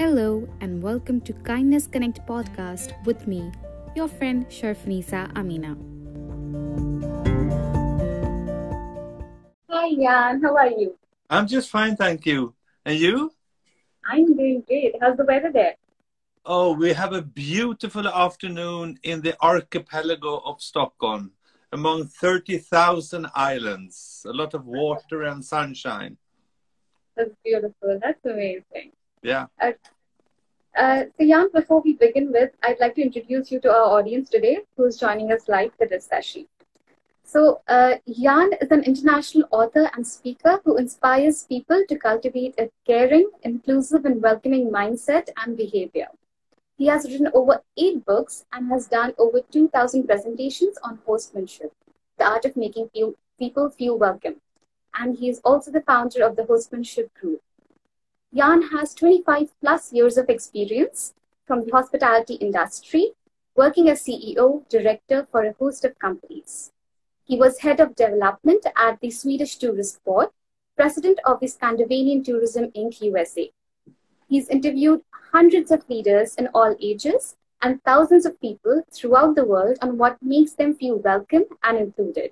Hello, and welcome to Kindness Connect podcast with me, your friend Sharfanisa Amina. Hi, Jan. How are you? I'm just fine, thank you. And you? I'm doing great. How's the weather there? Oh, we have a beautiful afternoon in the archipelago of Stockholm among 30,000 islands. A lot of water and sunshine. That's beautiful. That's amazing. Yeah. Uh, uh, so, Jan, before we begin with, I'd like to introduce you to our audience today who's joining us live for this session. So, uh, Jan is an international author and speaker who inspires people to cultivate a caring, inclusive, and welcoming mindset and behavior. He has written over eight books and has done over 2,000 presentations on hostmanship, the art of making people feel welcome. And he is also the founder of the Hostmanship Group. Jan has 25 plus years of experience from the hospitality industry, working as CEO, director for a host of companies. He was head of development at the Swedish Tourist Board, president of the Scandinavian Tourism Inc. USA. He's interviewed hundreds of leaders in all ages and thousands of people throughout the world on what makes them feel welcome and included.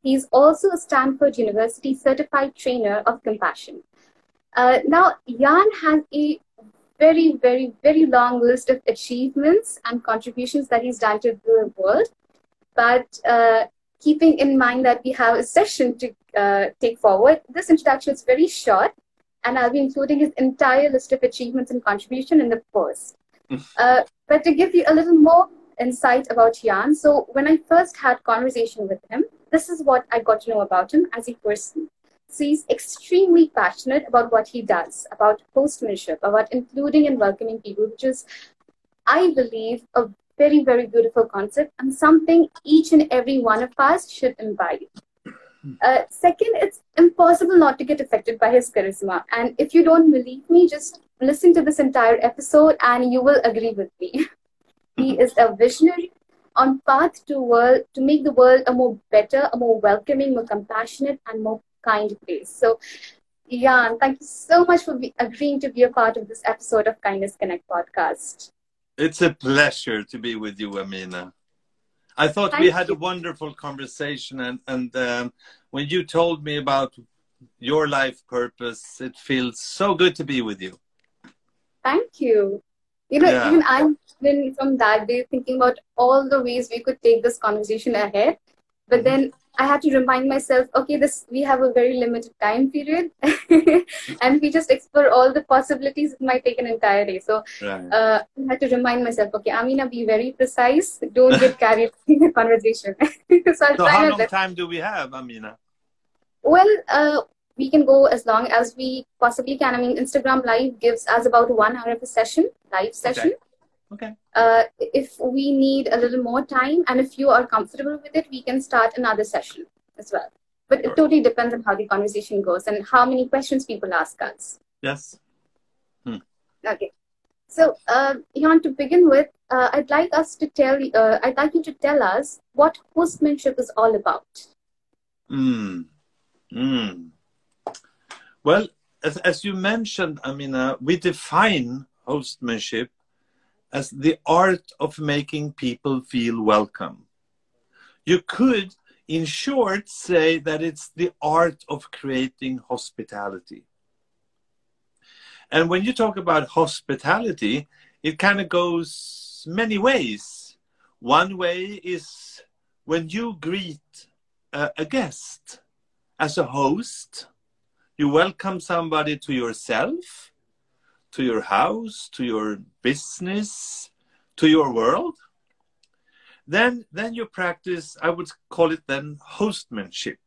He's also a Stanford University certified trainer of compassion. Uh, now, Jan has a very, very, very long list of achievements and contributions that he's done to the world. But uh, keeping in mind that we have a session to uh, take forward, this introduction is very short and I'll be including his entire list of achievements and contribution in the post. uh, but to give you a little more insight about Jan, so when I first had conversation with him, this is what I got to know about him as a person. He's extremely passionate about what he does, about hostmanship, about including and welcoming people, which is, I believe, a very, very beautiful concept and something each and every one of us should imbibe. Uh, second, it's impossible not to get affected by his charisma. And if you don't believe me, just listen to this entire episode and you will agree with me. he is a visionary on path to world to make the world a more better, a more welcoming, more compassionate, and more kind place. So, Jan, thank you so much for be, agreeing to be a part of this episode of Kindness Connect podcast. It's a pleasure to be with you, Amina. I thought Thank we had you. a wonderful conversation, and and um, when you told me about your life purpose, it feels so good to be with you. Thank you. You know, yeah. even I've been from that day thinking about all the ways we could take this conversation ahead, but then I had to remind myself, okay, this we have a very limited time period, and if we just explore all the possibilities, it might take an entire day. So right. uh, I had to remind myself, okay, Amina, be very precise. Don't get carried in the conversation. so, so how long time do we have, Amina? Well, uh, we can go as long as we possibly can. I mean, Instagram Live gives us about one hour of a session, live session. Okay. Okay. Uh, if we need a little more time and if you are comfortable with it, we can start another session as well. But sure. it totally depends on how the conversation goes and how many questions people ask us. Yes. Hmm. Okay. So, uh, Jan, to begin with, uh, I'd like us to tell. Uh, I'd like you to tell us what hostmanship is all about. Hmm. Hmm. Well, as, as you mentioned, I mean, uh, we define hostmanship as the art of making people feel welcome. You could, in short, say that it's the art of creating hospitality. And when you talk about hospitality, it kind of goes many ways. One way is when you greet a, a guest as a host, you welcome somebody to yourself to your house, to your business, to your world, then then you practice. I would call it then hostmanship.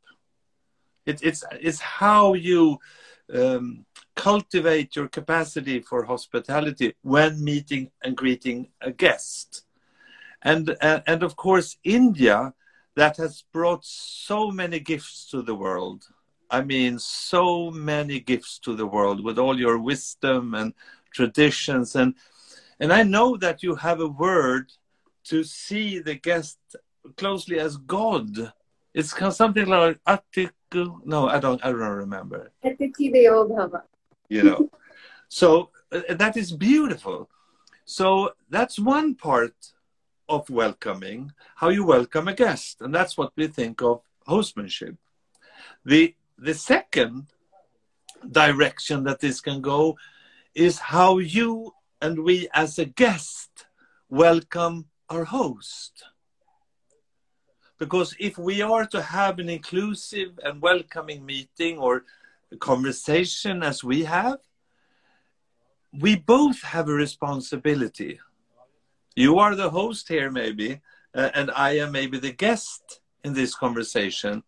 It, it's it's how you um, cultivate your capacity for hospitality when meeting and greeting a guest, and uh, and of course India that has brought so many gifts to the world I mean, so many gifts to the world with all your wisdom and traditions. And, and I know that you have a word to see the guest closely as God. It's something like Atiku. No, I don't. I don't remember. You know. So, uh, that is beautiful. So that's one part of welcoming, how you welcome a guest, and that's what we think of hostmanship. The the second direction that this can go is how you and we as a guest welcome our host. Because if we are to have an inclusive and welcoming meeting or conversation as we have, we both have a responsibility. You are the host here, maybe, uh, and I am maybe the guest in this conversation,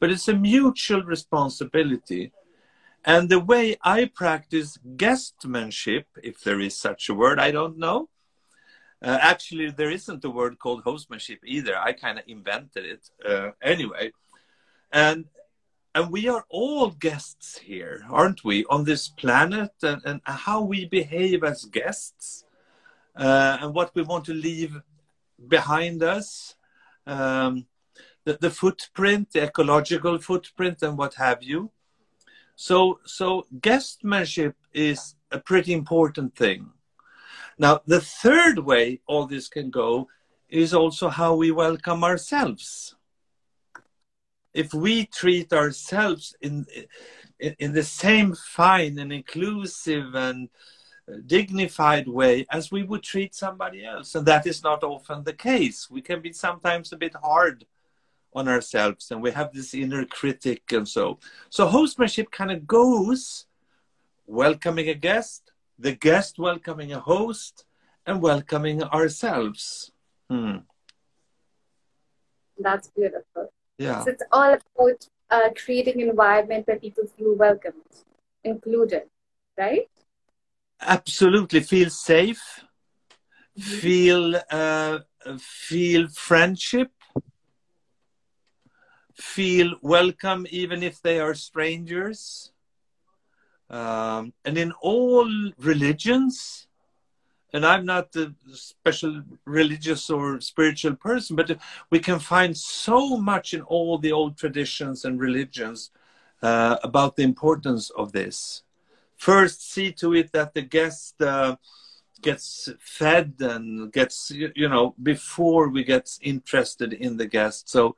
but it's a mutual responsibility. And the way I practice guestmanship, if there is such a word, I don't know. Uh, actually, there isn't a word called hostmanship either. I kind of invented it uh, anyway. And and we are all guests here, aren't we, on this planet, and, and how we behave as guests, uh, and what we want to leave behind us, um, the, the footprint, the ecological footprint, and what have you. So, so guestmanship is a pretty important thing. Now, the third way all this can go is also how we welcome ourselves if we treat ourselves in, in, in the same fine and inclusive and uh, dignified way as we would treat somebody else, and that is not often the case. We can be sometimes a bit hard on ourselves, and we have this inner critic and so. So hostmanship kind of goes welcoming a guest, the guest welcoming a host, and welcoming ourselves. Hmm. That's beautiful. Yeah. So it's all about uh, creating an environment where people feel welcomed, included, right? Absolutely. Feel safe. Mm-hmm. Feel uh, feel friendship. Feel welcome, even if they are strangers. Um, and in all religions, and I'm not a special religious or spiritual person, but we can find so much in all the old traditions and religions uh, about the importance of this. First, see to it that the guest uh, gets fed and gets, you know, before we get interested in the guest. So,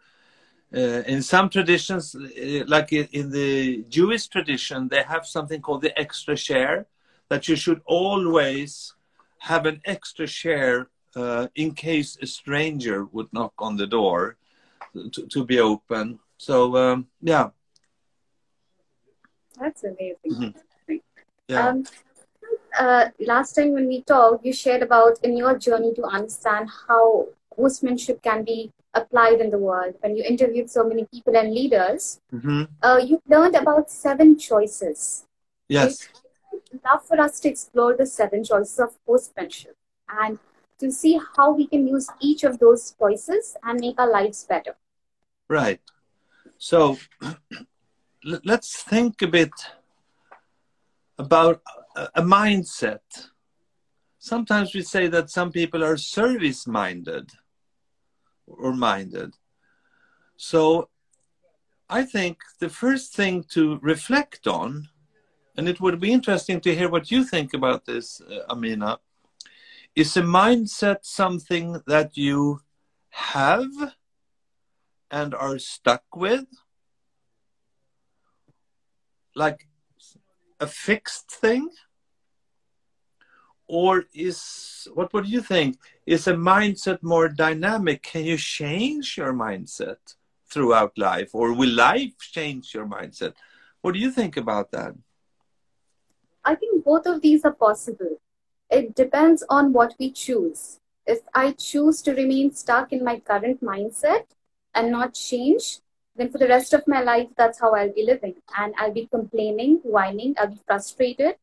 uh, in some traditions, uh, like in the Jewish tradition, they have something called the extra share that you should always have an extra share uh, in case a stranger would knock on the door to, to be open. So um, yeah. That's amazing. Mm-hmm. Yeah. Um, uh, last time when we talked, you shared about in your journey to understand how hostmanship can be applied in the world. When you interviewed so many people and leaders, mm-hmm. uh, you learned about seven choices. Yes. Right? love for us to explore the seven choices of hostmanship and to see how we can use each of those choices and make our lives better. Right. So let's think a bit about a mindset. Sometimes we say that some people are service minded or minded. So I think the first thing to reflect on and it would be interesting to hear what you think about this, uh, Amina. Is a mindset something that you have and are stuck with? Like a fixed thing? Or is, what would you think? Is a mindset more dynamic? Can you change your mindset throughout life? Or will life change your mindset? What do you think about that? I think both of these are possible. It depends on what we choose. If I choose to remain stuck in my current mindset and not change, then for the rest of my life, that's how I'll be living. And I'll be complaining, whining, I'll be frustrated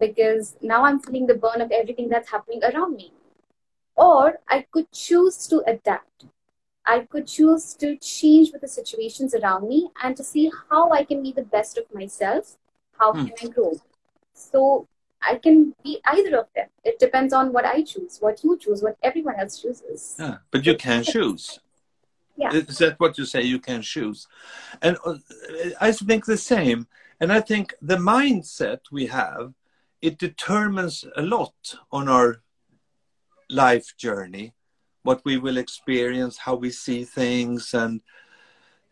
because now I'm feeling the burn of everything that's happening around me. Or I could choose to adapt. I could choose to change with the situations around me and to see how I can be the best of myself. How hmm. can I grow? So I can be either of them. It depends on what I choose, what you choose, what everyone else chooses. Yeah, but you can choose. Yeah. Is that what you say? You can choose. And uh, I think the same. And I think the mindset we have it determines a lot on our life journey, what we will experience, how we see things, and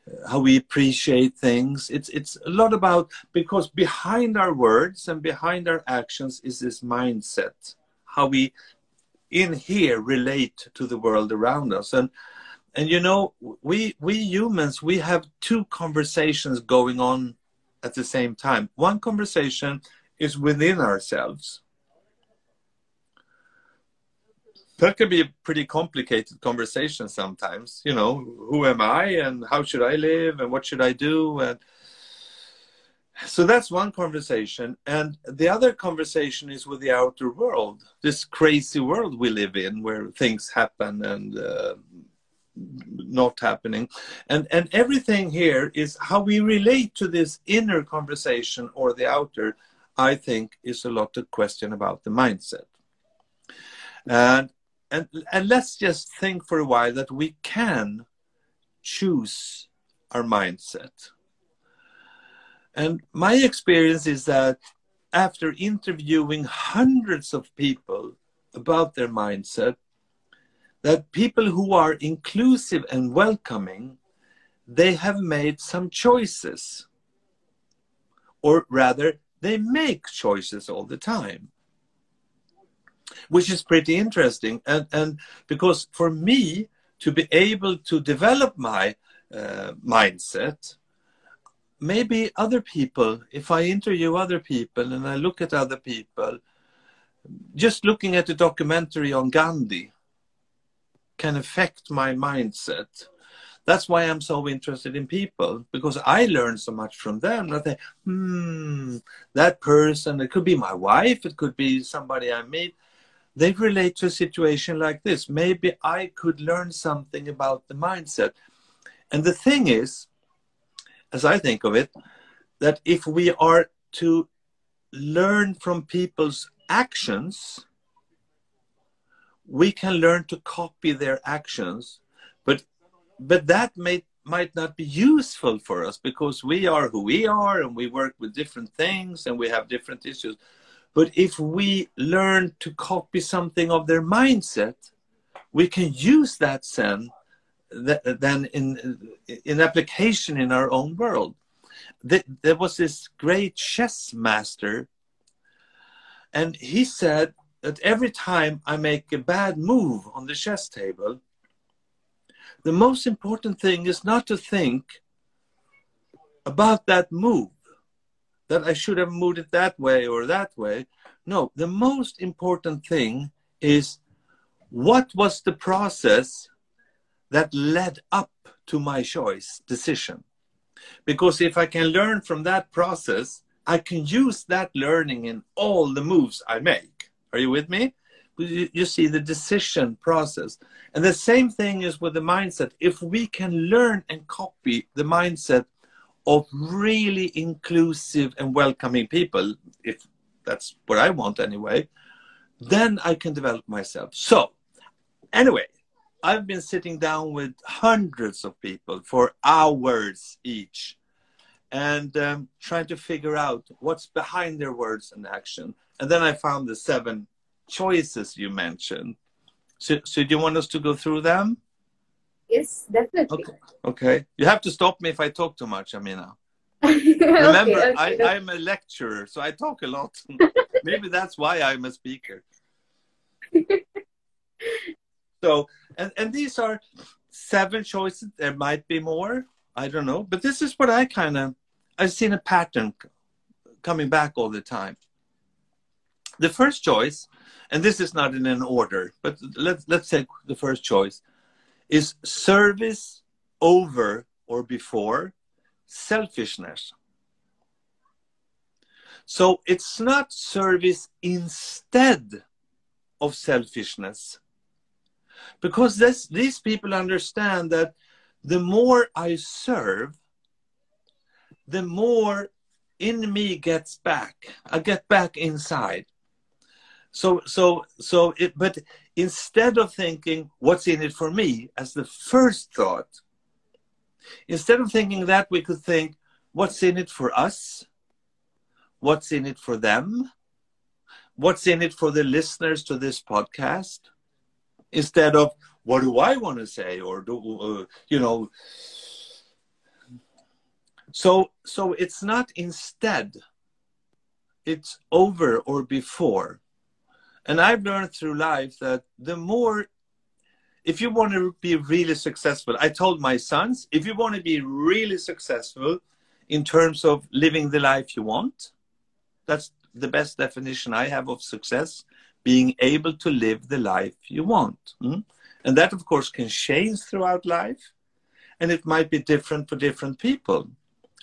uh, how we appreciate things. It's it's a lot about because behind our words and behind our actions is this mindset, how we in here relate to the world around us, and and you know we we humans we have two conversations going on at the same time. One conversation is within ourselves. That can be a pretty complicated conversation sometimes you know who am i and how should i live and what should i do and so that's one conversation. And the other conversation is with the outer world this crazy world we live in where things happen and uh, not happening. And and everything here is how we relate to this inner conversation or the outer i think is a lot of question about the mindset. And and and let's just think for a while that we can choose our mindset. And my experience is that after interviewing hundreds of people about their mindset that people who are inclusive and welcoming they have made some choices. Or rather they make choices all the time which is pretty interesting. And, and because for me to be able to develop my uh, mindset, maybe other people, if I interview other people and I look at other people, just looking at a documentary on Gandhi can affect my mindset. That's why I'm so interested in people because I learn so much from them. I think, hmm, that person, it could be my wife, it could be somebody I meet they relate to a situation like this. Maybe I could learn something about the mindset. And the thing is, as I think of it, that if we are to learn from people's actions, we can learn to copy their actions, but that may might not be useful for us because we are who we are and we work with different things and we have different issues. But if we learn to copy something of their mindset, we can use that then, in, in application in our own world. There was this great chess master, and he said that every time I make a bad move on the chess table, the most important thing is not to think about that move that I should have moved it that way or that way. No, the most important thing is what was the process that led up to my choice decision? Because if I can learn from that process, I can use that learning in all the moves I make. Are you with me? You, see the decision process. And the same thing is with the mindset. If we can learn and copy the mindset of really inclusive and welcoming people, if that's what I want anyway, then I can develop myself. So, anyway, I've been sitting down with hundreds of people for hours each and um, trying to figure out what's behind their words and action. And then I found the seven choices you mentioned. So, so do you want us to go through them? Yes, definitely. Okay. okay. You have to stop me if I talk too much, Amina. Remember, okay, okay, I, I'm a lecturer, so I talk a lot. Maybe that's why I'm a speaker. so, and, and these are seven choices. There might be more. I don't know. But this is what I kind of, I've seen a pattern coming back all the time. The first choice, and this is not in an order, but let's, let's take the first choice is service over or before selfishness. So it's not service instead of selfishness. Because this, these people understand that the more I serve, the more in me gets back. I get back inside. So, so, so it, but instead of thinking what's in it for me? as the first thought, instead of thinking that, we could think what's in it for us, what's in it for them, what's in it for the listeners to this podcast? instead of what do I want to say? or do uh, you know? So so it's not instead. It's over or before and I've learned through life that the more if you want to be really successful I told my sons if you want to be really successful in terms of living the life you want that's the best definition I have of success being able to live the life you want. Mm? And that, of course, can change throughout life. And it might be different for different people,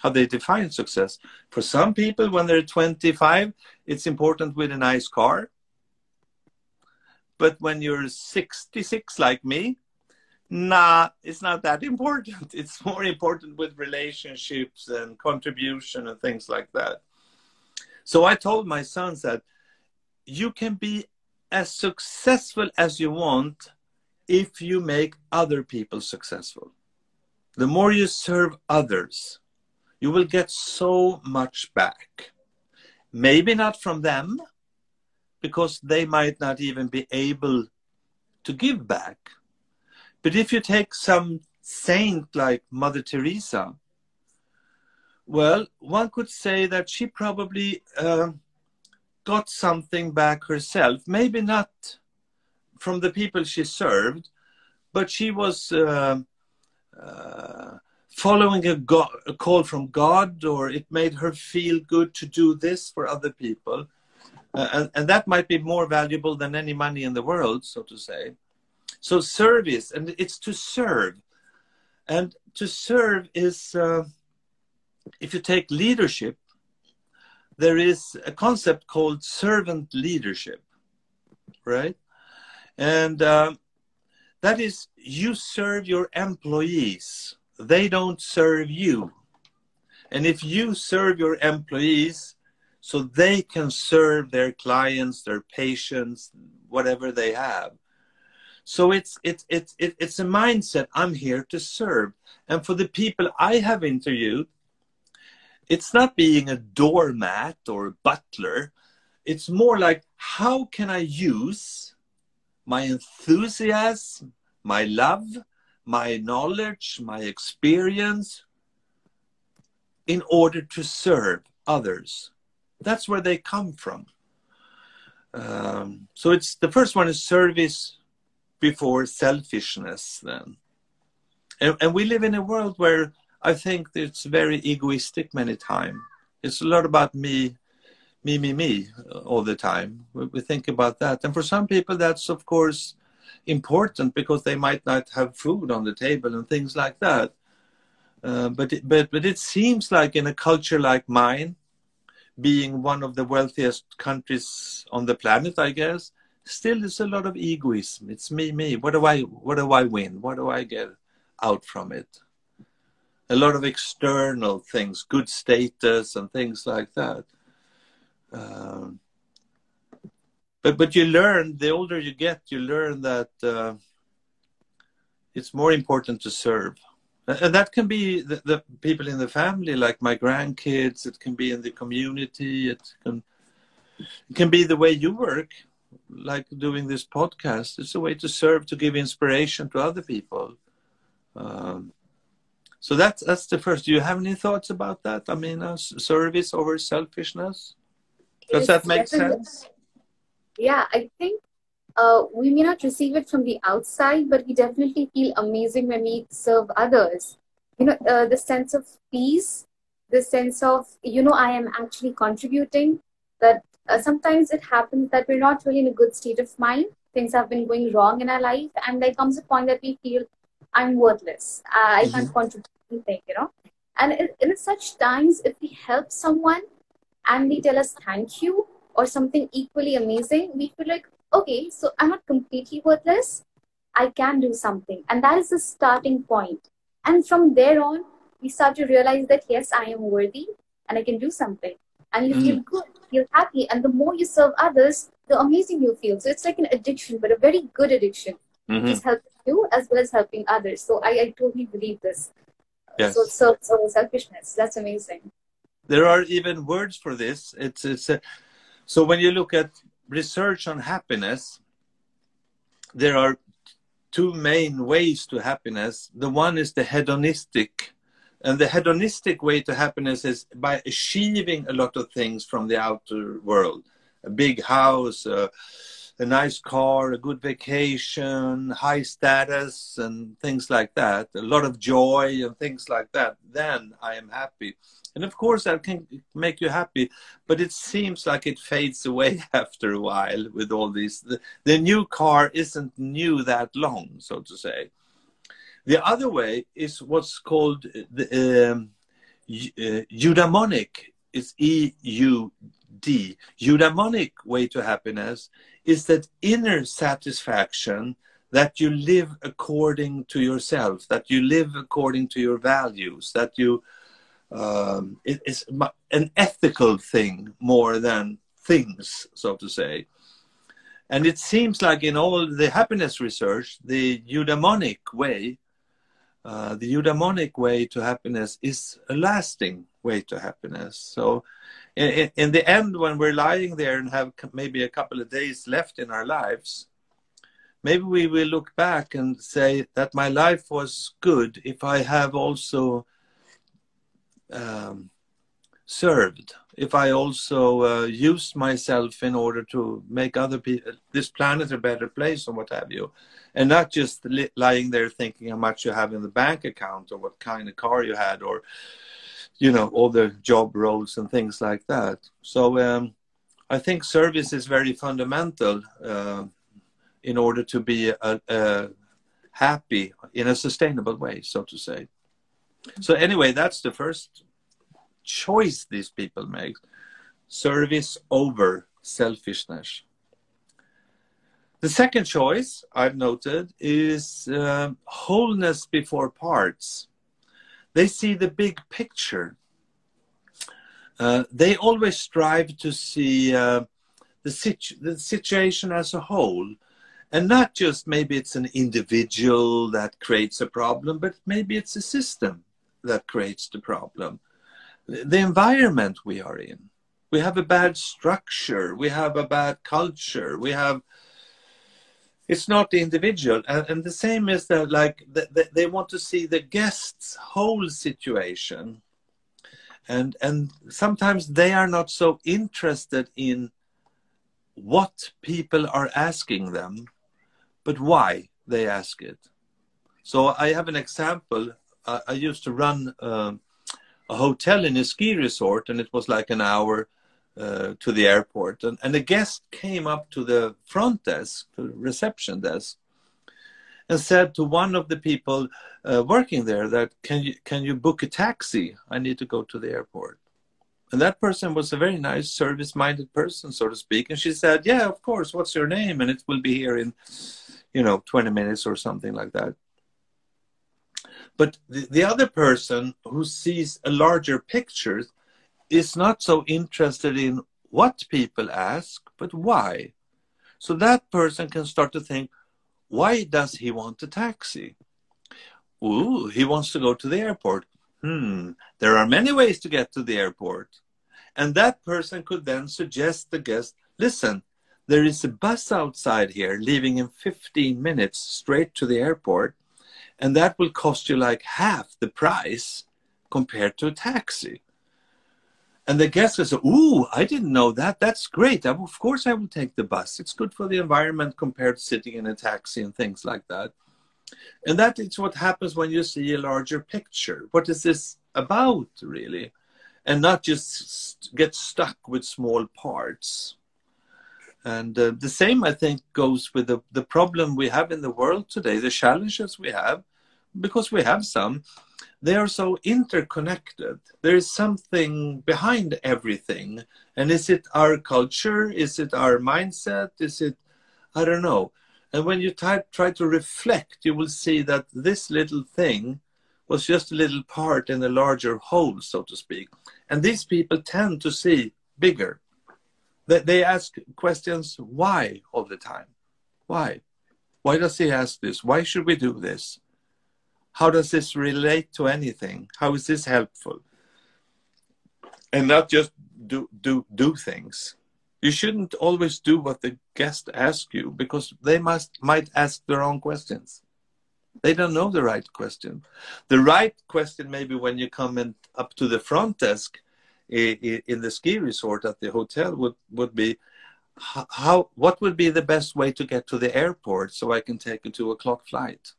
how they define success. For some people, when they're 25, it's important with a nice car. But when you're 66, like me, nah, it's not that important. It's more important with relationships and contribution and things like that. So I told my sons that you can be as successful as you want if you make other people successful. The more you serve others, you will get so much back. Maybe not from them, because they might not even be able to give back. But if you take some saint like Mother Teresa, well, one could say that she probably uh, got something back herself. Maybe not from the people she served, but she was uh, uh, following a, go- a, call from God, or it made her feel good to do this for other people. Uh, and, and, that might be more valuable than any money in the world, so to say. So, service, and it's to serve. And to serve is uh, if you take leadership, there is a concept called servant leadership, right? And uh, that is, you serve your employees, they don't serve you. And if you serve your employees so they can serve their clients, their patients, whatever they have. So it's it's it's it's a mindset. I'm here to serve, and for the people I have interviewed, it's not being a doormat or a butler. It's more like how can I use my enthusiasm, my love, my knowledge, my experience in order to serve others. That's where they come from. Um, so it's the first one is service before selfishness then. And, and we live in a world where I think it's very egoistic many times. It's a lot about me, me, me, me all the time. We, we think about that. And for some people, that's of course important because they might not have food on the table and things like that. Uh, but, but, but it seems like in a culture like mine, being one of the wealthiest countries on the planet, I guess, still there's a lot of egoism. It's me, me. What do I, what do I win? What do I get out from it? a lot of external things, good status and things like that. Um, but but you learn the older you get, you learn that uh, it's more important to serve, and that can be the, the, people in the family, like my grandkids. It can be in the community. It can it can be the way you work, like doing this podcast. It's a way to serve, to give inspiration to other people. Um, so that's that's the first. Do you have any thoughts about that? I mean, uh, service over selfishness. Does that make sense? Yeah, I think uh, we may not receive it from the outside, but we definitely feel amazing when we serve others. You know, uh, the sense of peace, the sense of you know, I am actually contributing. That uh, sometimes it happens that we're not really in a good state of mind. Things have been going wrong in our life, and there comes a point that we feel I'm worthless. I mm-hmm. can't contribute anything, you know. And in, in such times, if we help someone and they tell us thank you or something equally amazing, we feel like, okay, so I'm not completely worthless. I can do something. And that is the starting point. And from there on, we start to realize that, yes, I am worthy and I can do something. And you mm. feel good, feel happy. And the more you serve others, the amazing you feel. So it's like an addiction, but a very good addiction. Mm-hmm. Just helping you as well as helping others. So I, I totally believe this. Yes. So, so, so selfishness. That's amazing. There are even words for this. It's, it's a, so when you look at research on happiness, there are two main ways to happiness. The one is the hedonistic, and the hedonistic way to happiness is by achieving a lot of things from the outer world a big house, uh, a nice car, a good vacation, high status, and things like that, a lot of joy and things like that, then I am happy. And of course, that can make you happy, but it seems like it fades away after a while with all these. The, the new car isn't new that long, so to say. The other way is what's called the um, uh, eudaimonic. It's E U D. Eudaimonic way to happiness is that inner satisfaction that you live according to yourself, that you live according to your values, that you um, it is an ethical thing more than things, so to say. And it seems like in all the happiness research, the eudaimonic way, uh, the eudaimonic way to happiness is a lasting way to happiness. So, in, the end, when we're lying there and have maybe a couple of days left in our lives, maybe we will look back and say that my life was good if I have also um, served, if I also uh, used myself in order to make other people, this planet a better place or what have you, and not just li- lying there thinking how much you have in the bank account or what kind of car you had or, you know, all the job roles and things like that. So um, I think service is very fundamental uh, in order to be a, a happy in a sustainable way, so to say. So anyway, that's the first choice these people make: service over selfishness. The second choice I've noted is uh, wholeness before parts. They see the big picture. Uh, they always strive to see uh, the, situ- the situation as a whole and not just maybe it's an individual that creates a problem, but maybe it's a system that creates the problem. The environment we are in. We have a bad structure. We have a bad culture. We have. It's not the individual, and, and the same is that like the, they want to see the guest's whole situation, and and sometimes they are not so interested in what people are asking them, but why they ask it. So I have an example. I, I used to run um, a hotel in a ski resort, and it was like an hour uh, to the airport. And, and a guest came up to the front desk, to the reception desk, and said to one of the people uh, working there that can you can you book a taxi? I need to go to the airport. And that person was a very nice, service-minded person, so to speak. And she said, "Yeah, of course. What's your name?" And it will be here in, you know, 20 minutes or something like that. But the, the other person who sees a larger picture is not so interested in what people ask, but why. So that person can start to think, why does he want a taxi? Ooh, he wants to go to the airport. Hmm, there are many ways to get to the airport. And that person could then suggest the guest, listen, there is a bus outside here leaving in 15 minutes straight to the airport and that will cost you like half the price compared to a taxi. And the guest will say, Ooh, I didn't know that. That's great. of course, I will take the bus. It's good for the environment compared to sitting in a taxi and things like that. And that is what happens when you see a larger picture. What is this about, really? And not just get stuck with small parts. And uh, the same, I think, goes with the, the problem we have in the world today, the challenges we have, because we have some, they are so interconnected. There is something behind everything. And is it our culture? Is it our mindset? Is it, I don't know. And when you try, try to reflect, you will see that this little thing was just a little part in a larger whole, so to speak. And these people tend to see bigger they ask questions why all the time. Why? Why does he ask this? Why should we do this? How does this relate to anything? How is this helpful? And not just do do do things. you shouldn't always do what the guest asks you because they must might ask the wrong questions. They don't know the right question. The right question, maybe when you come in up to the front desk in the ski resort at the hotel, would would be how what would be the best way to get to the airport so I can take a two o'clock flight?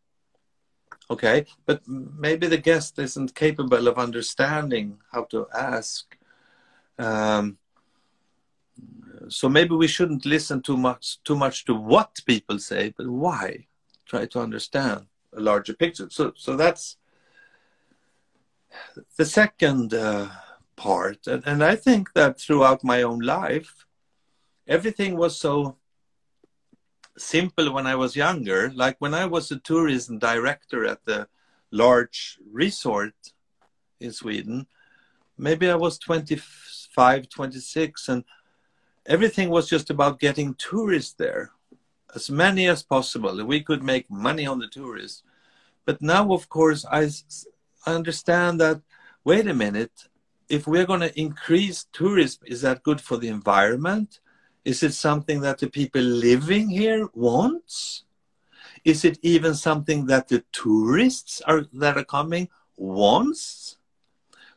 Okay, but maybe the guest isn't capable of understanding how to ask. Um, so maybe we shouldn't listen too much too much to what people say, but why. Try to understand a larger picture. So so that's the second uh, part, and, and I think that throughout my own life, everything was so simple when I was younger. Like when I was a tourism director at the large resort in Sweden, maybe I was 25, 26, and everything was just about getting tourists there, as many as possible. We could make money on the tourists. But now, of course, I, I understand that, wait a minute, if we're going to increase tourism, is that good for the environment? Is it something that the people living here wants? Is it even something that the tourists are that are coming wants?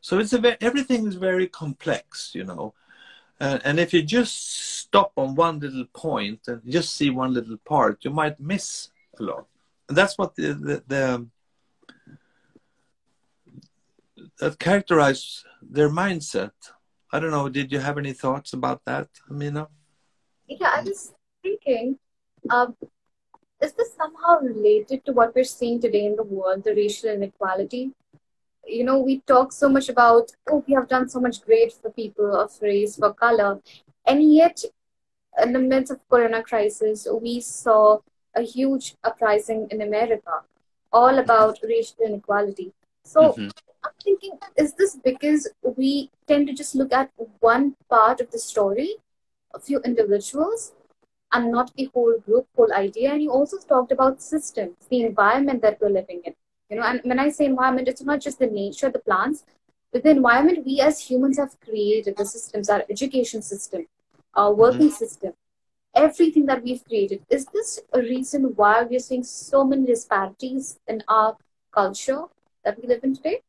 So it's a very, everything is very complex, you know. Uh, and if you just stop on one little point and just see one little part, you might miss a lot. And that's what the, the, the that characterize their mindset. I don't know. Did you have any thoughts about that, Amina? Yeah, I was thinking, um, is this somehow related to what we're seeing today in the world, the racial inequality? You know, we talk so much about, oh, we have done so much great for people of race, for color. And yet, in the midst of corona crisis, we saw a huge uprising in America, all about racial inequality. So mm-hmm. I'm thinking, is this because we tend to just look at one part of the story a few individuals and not the whole group, whole idea. And you also talked about systems, the environment that we're living in. You know, and when I say environment, it's not just the nature, the plants, but the environment we as humans have created, the systems, our education system, our working mm-hmm. system, everything that we've created. Is this a reason why we're seeing so many disparities in our culture that we live in today?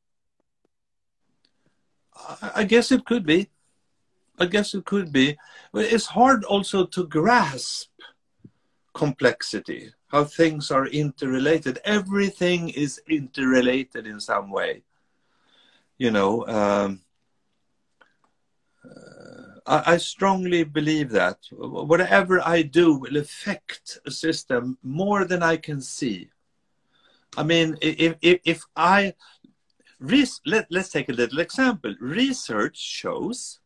I guess it could be. I guess it could be. It's hard also to grasp complexity, how things are interrelated. Everything is interrelated in some way. You know, um, uh, I, I, strongly believe that whatever I do will affect a system more than I can see. I mean, if, if, if I, let, let's take a little example. Research shows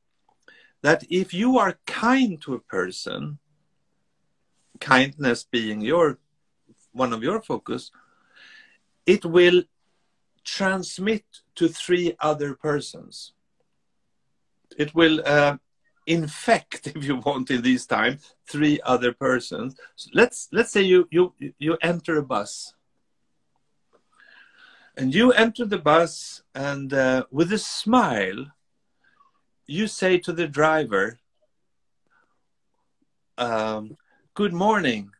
that if you are kind to a person, kindness being your one of your focus, it will transmit to three other persons. It will uh, infect, if you want, in these times, three other persons. So let's let's say you you you enter a bus, and you enter the bus, and uh, with a smile, you say to the driver, um, Good morning.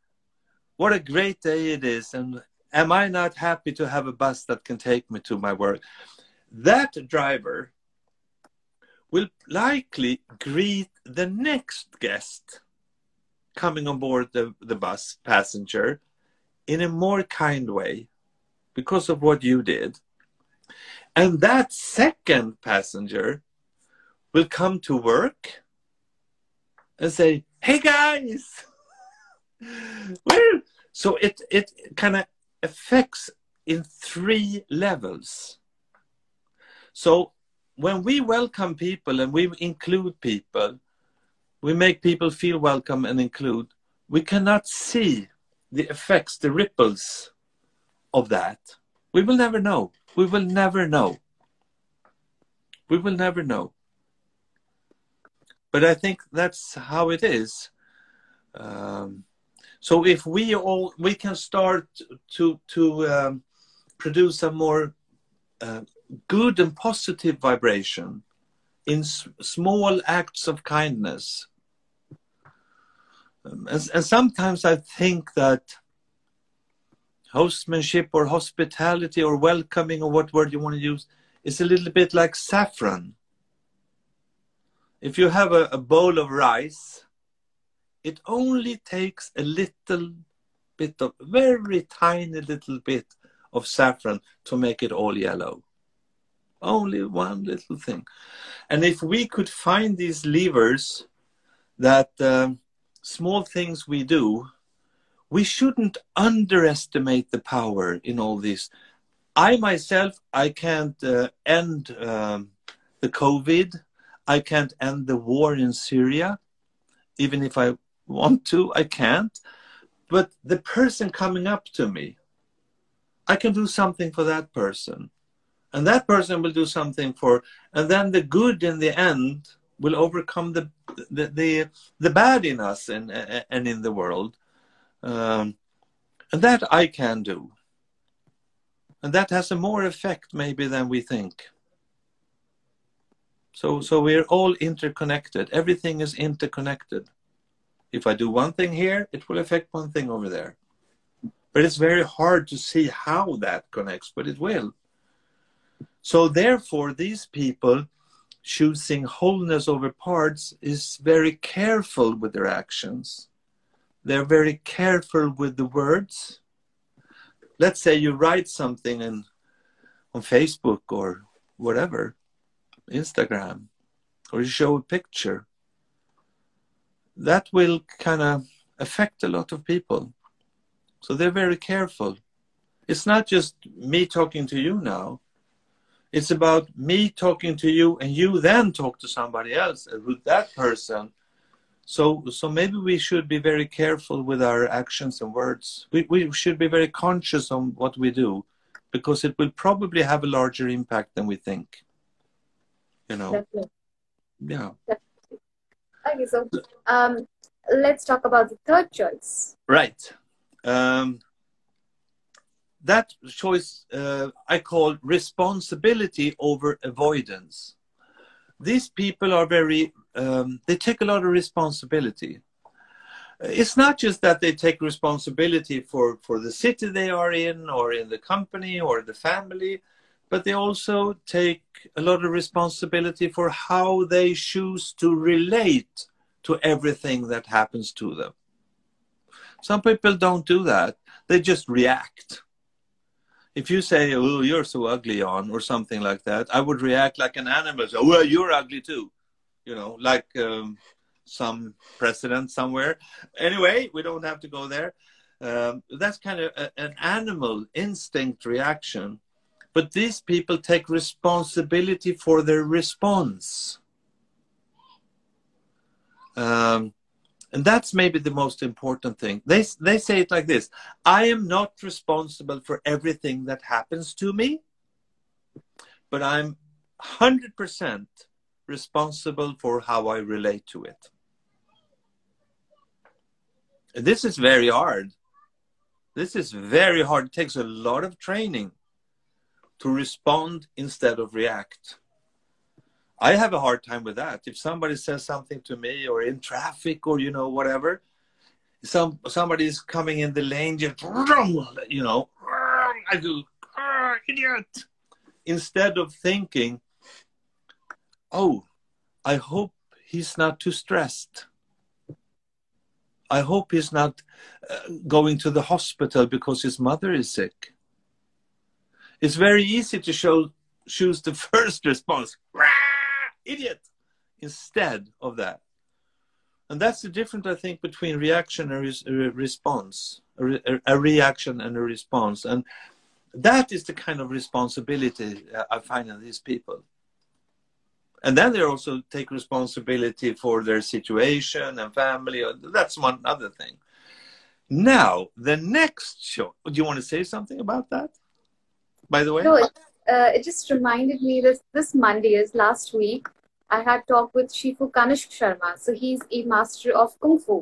What a great day it is. And am I not happy to have a bus that can take me to my work? That driver will likely greet the next guest coming on board the, the bus passenger in a more kind way because of what you did. And that second passenger will come to work and say, "Hey guys, where?" So it it kind of affects in three levels. So when we welcome people and we include people, we make people feel welcome and include. We cannot see the effects, the ripples of that. We will never know. We will never know. We will never know but I think that's how it is. Um, so if we all we can start to to um, produce a more uh, good and positive vibration in small acts of kindness, Um, and, and sometimes I think that hostmanship or hospitality or welcoming or what word you want to use is a little bit like saffron. If you have a, a bowl of rice, it only takes a little bit of very tiny little bit of saffron to make it all yellow. Only one little thing. And if we could find these levers that um, small things we do, we shouldn't underestimate the power in all this. I myself, I can't uh, end um, the COVID. I can't end the war in Syria. Even if I want to, I can't. But the person coming up to me, I can do something for that person. And that person will do something for, and then the good in the end will overcome the the the, the bad in us and and in the world, um, and that I can do. And that has a more effect maybe than we think. So so we're all interconnected. Everything is interconnected. If I do one thing here, it will affect one thing over there. But it's very hard to see how that connects, but it will. So therefore, these people choosing wholeness over parts is very careful with their actions. They're very careful with the words. Let's say you write something in, on Facebook or whatever, Instagram, or you show a picture. That will kind of affect a lot of people. So they're very careful. It's not just me talking to you now it's about me talking to you and you then talk to somebody else with that person. So, so maybe we should be very careful with our actions and words. We, we should be very conscious on what we do because it will probably have a larger impact than we think. You know? Definitely. Yeah. Definitely. Okay, so um, let's talk about the third choice. Right. Um, that choice uh, I call responsibility over avoidance. These people are very, um, they take a lot of responsibility. It's not just that they take responsibility for, for the city they are in, or in the company, or the family, but they also take a lot of responsibility for how they choose to relate to everything that happens to them. Some people don't do that, they just react if you say, "Oh, you're so ugly," on or something like that, I would react like an animal. "Oh, well, you're ugly too, you know, like um, some president somewhere. Anyway, we don't have to go there. Um, that's kind of a, an animal instinct reaction, but these people take responsibility for their response. Um, and that's maybe the most important thing. They, they say it like this I am not responsible for everything that happens to me, but I'm 100% responsible for how I relate to it. And this is very hard. This is very hard. It takes a lot of training to respond instead of react. I have a hard time with that. If somebody says something to me or in traffic or, you know, whatever, some somebody is coming in the lane, just, you know, I do, idiot. Instead of thinking, oh, I hope he's not too stressed. I hope he's not uh, going to the hospital because his mother is sick. It's very easy to show choose the first response idiot instead of that. And that's the difference, I think, between reaction and res- response, a, re- a, reaction and a response. And that is the kind of responsibility uh, I find in these people. And then they also take responsibility for their situation and family. That's one other thing. Now, the next show. Do you want to say something about that? By the way? No, uh, it just reminded me that this Monday is last week. I had talked with Shifu Kanishk Sharma. So he's a master of Kung Fu,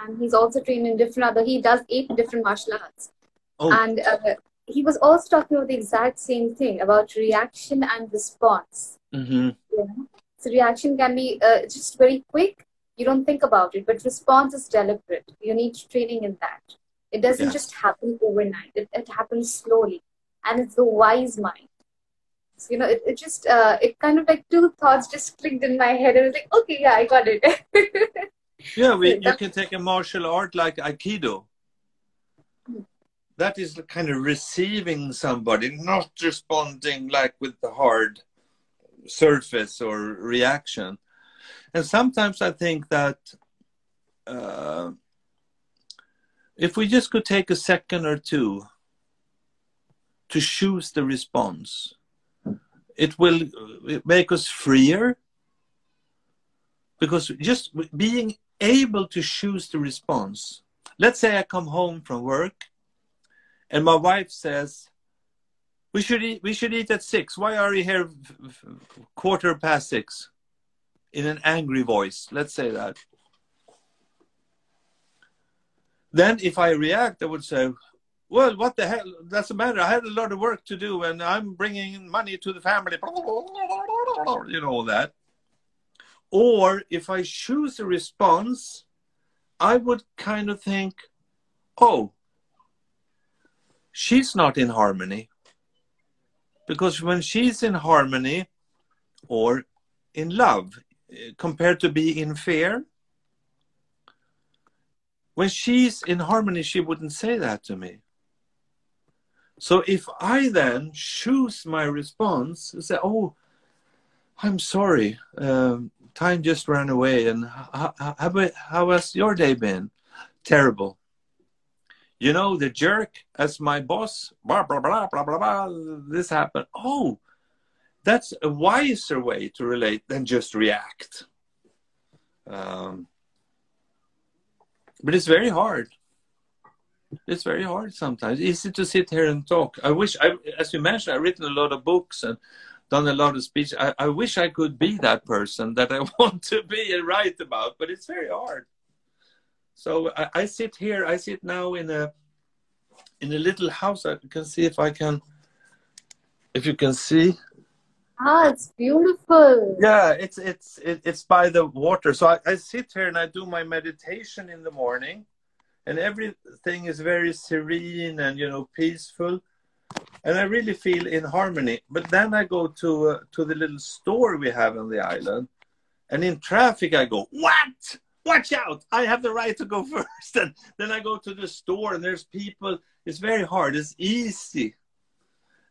and he's also trained in different other. He does eight different martial arts, oh. and uh, he was also talking about the exact same thing about reaction and response. Mm-hmm. So reaction can be uh, just very quick, you don't think about it, but response is deliberate. You need training in that. It doesn't just happen overnight. It, it happens slowly, and it's the wise mind. So, you know, it, it just uh, it kind of like two thoughts just clicked in my head, and I was like, okay, yeah, I got it. yeah, we, you can take a martial art like Aikido. That is kind of receiving somebody, not responding like with the hard surface or reaction. And sometimes I think that uh, if we just could take a second or two to choose the response, it will make us freer. Because just being able to choose the response. Let's say I come home from work and my wife says, we should eat, we should eat at six. Why are you here quarter past six? in an angry voice. Let's say that. Then, if I react, I would say, Well, what the hell? That's the matter. I had a lot of work to do and I'm bringing money to the family. You know, that. Or if I choose a response, I would kind of think, Oh, she's not in harmony. Because when she's in harmony or in love, eh, compared to be in fear. When she's in harmony, she wouldn't say that to me. So if I then choose my response, say, "Oh, I'm sorry, um, time just ran away, and how, how, how has your day been? Terrible. You know, the jerk as my boss, blah blah blah blah blah blah. This happened. Oh, that's a wiser way to relate than just react. Um, but it's very hard. It's very hard sometimes. Easy to sit here and talk. I wish, I, as you mentioned, I've written a lot of books and done a lot of speech. I, I wish I could be that person that I want to be and write about, but it's very hard. So I, I sit here. I sit now in a in a little house. I can see if I can, if you can see. Ah, it's beautiful. Yeah, it's it's it's by the water. So I, I sit here and I do my meditation in the morning, and everything is very serene and you know peaceful, and I really feel in harmony. But then I go to uh, to the little store we have on the island, and in traffic I go what? Watch out! I have the right to go first, and then I go to the store and there's people. It's very hard. It's easy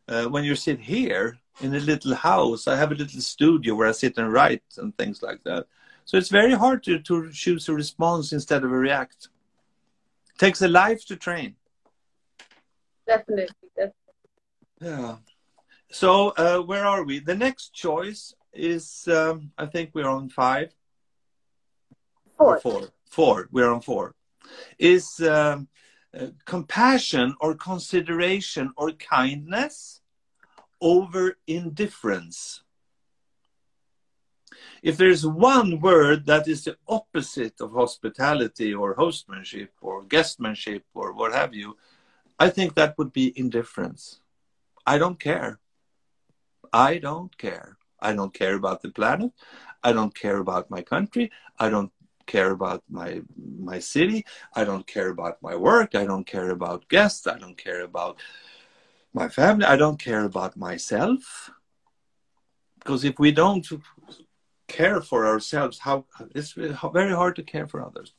uh, when you sit here in a little house. I have a little studio where I sit and write and things like that. So it's very hard to, to choose a response instead of a react. Takes a life to train. Definitely, definitely. Yeah. So uh, where are we? The next choice is, um, I think we're on five. Four. Four. Four. We're on four. Is um, uh, compassion or consideration or kindness over indifference. If there's one word that is the opposite of hospitality or hostmanship or guestmanship or what have you, I think that would be indifference. I don't care. I don't care. I don't care about the planet. I don't care about my country. I don't care about my my city. I don't care about my work. I don't care about guests. I don't care about my family. I don't care about myself. Because if we don't care for ourselves, how it's very hard to care for others.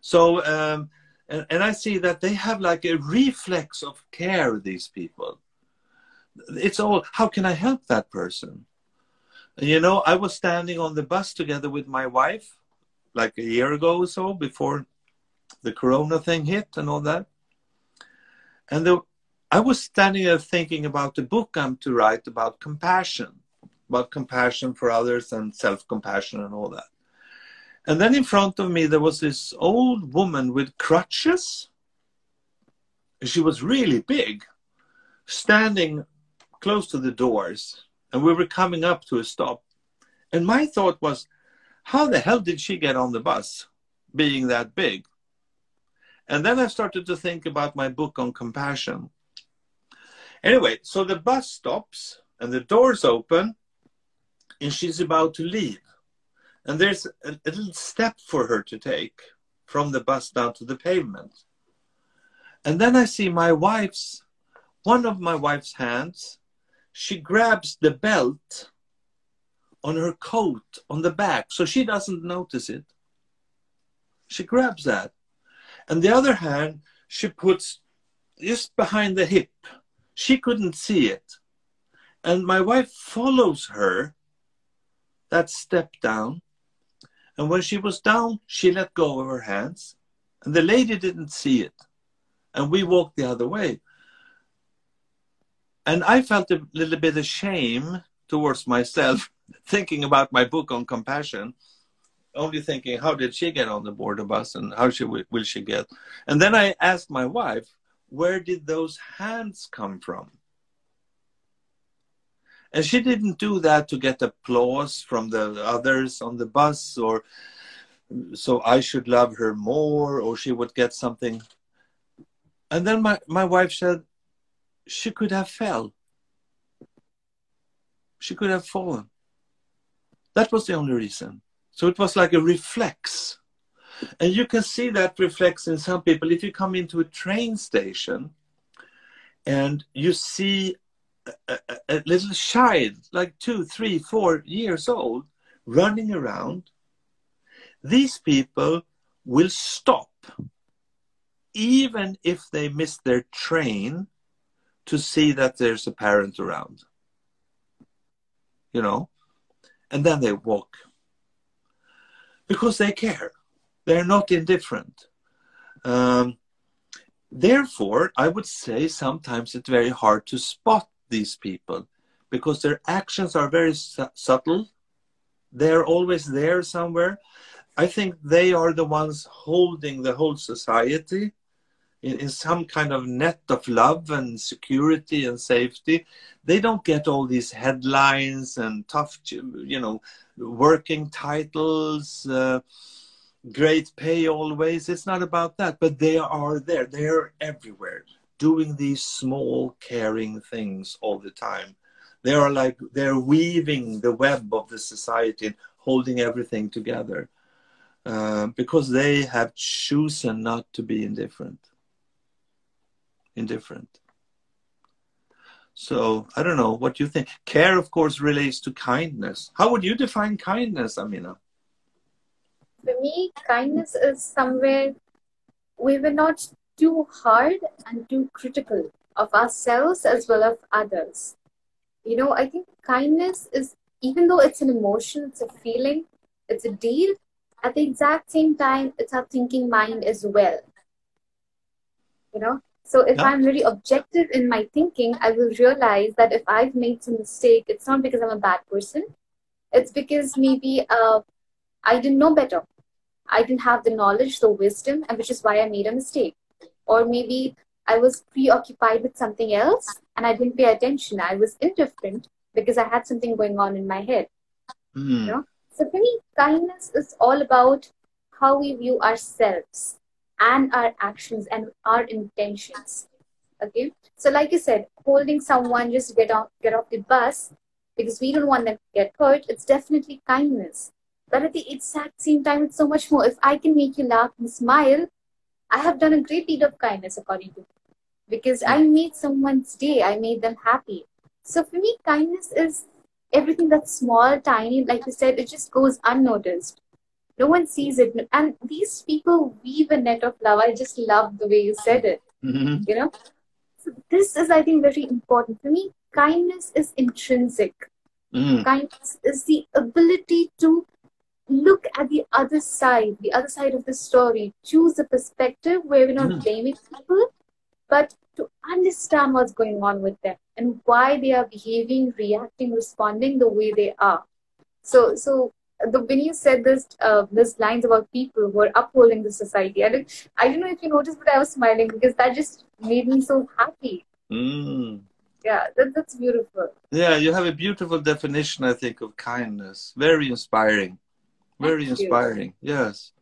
So, um, and, and I see that they have like a reflex of care, these people. It's all, how can I help that person? You know, I was standing on the bus together with my wife like a year ago or so before the corona thing hit and all that. And the, I was standing there thinking about the book I'm to write about compassion, about compassion for others and self compassion and all that. And then in front of me, there was this old woman with crutches. She was really big, standing close to the doors. And we were coming up to a stop. And my thought was, how the hell did she get on the bus being that big? And then I started to think about my book on compassion. Anyway, so the bus stops and the doors open and she's about to leave. and there's a, a little step for her to take from the bus down to the pavement. And then I see my wife's, one of my wife's hands, she grabs the belt on her coat on the back so she doesn't notice it. She grabs that. And the other hand, she puts just behind the hip. She couldn't see it. And my wife follows her that step down. And when she was down, she let go of her hands. And the lady didn't see it. And we walked the other way. And I felt a little bit of shame towards myself, thinking about my book on compassion, only thinking, how did she get on the board of bus and how she, will she get? And then I asked my wife, where did those hands come from? And she didn't do that to get applause from the others on the bus or so I should love her more or she would get something. And then my, my wife said she could have fell. She could have fallen. That was the only reason. So it was like a reflex. And you can see that reflex in some people. If you come into a train station and you see a, a, little child, like two, three, four years old, running around, these people will stop even if they miss their train to see that there's a parent around. You know? And then they walk. Because they care. They're not indifferent. Um, therefore, I would say sometimes it's very hard to spot these people because their actions are very su- subtle. They're always there somewhere. I think they are the ones holding the whole society in, in some kind of net of love and security and safety. They don't get all these headlines and tough, you know, working titles. Uh, great pay always. It's not about that, but they are there. They are everywhere, doing these small, caring things all the time. They are like they're weaving the web of the society and holding everything together uh, because they have chosen not to be indifferent. Indifferent. So I don't know what you think. Care, of course, relates to kindness. How would you define kindness, Amina? for me, kindness is somewhere we were not too hard and too critical of ourselves as well as others. You know, I think kindness is, even though it's an emotion, it's a feeling, it's a deal, at the exact same time, it's our thinking mind as well. You know, so if yeah. I'm really objective in my thinking, I will realize that if I've made some mistake, it's not because I'm a bad person. It's because maybe uh, I didn't know better. I didn't have the knowledge, the wisdom, and which is why I made a mistake. Or maybe I was preoccupied with something else and I didn't pay attention. I was indifferent because I had something going on in my head. Mm. You know? So for me, kindness is all about how we view ourselves and our actions and our intentions. Okay. So like you said, holding someone just to get off get off the bus because we don't want them to get hurt, it's definitely kindness. But at the exact same time, it's so much more. If I can make you laugh and smile, I have done a great deed of kindness, according to me. Because I made someone's day, I made them happy. So for me, kindness is everything that's small, tiny, like you said, it just goes unnoticed. No one sees it. And these people weave a net of love. I just love the way you said it. Mm-hmm. You know? So this is, I think, very important. For me, kindness is intrinsic. Mm. Kindness is the ability to look at the other side, the other side of the story, choose a perspective where we're not mm. blaming people, but to understand what's going on with them and why they are behaving, reacting, responding the way they are. So, so the when you said this, uh, this lines about people who are upholding the society, I don't, I don't know if you noticed, but I was smiling because that just made me so happy. Mm. Yeah, that, that's beautiful. Yeah, you have a beautiful definition, I think, of kindness. Very inspiring. Very Thank inspiring. You. Yes.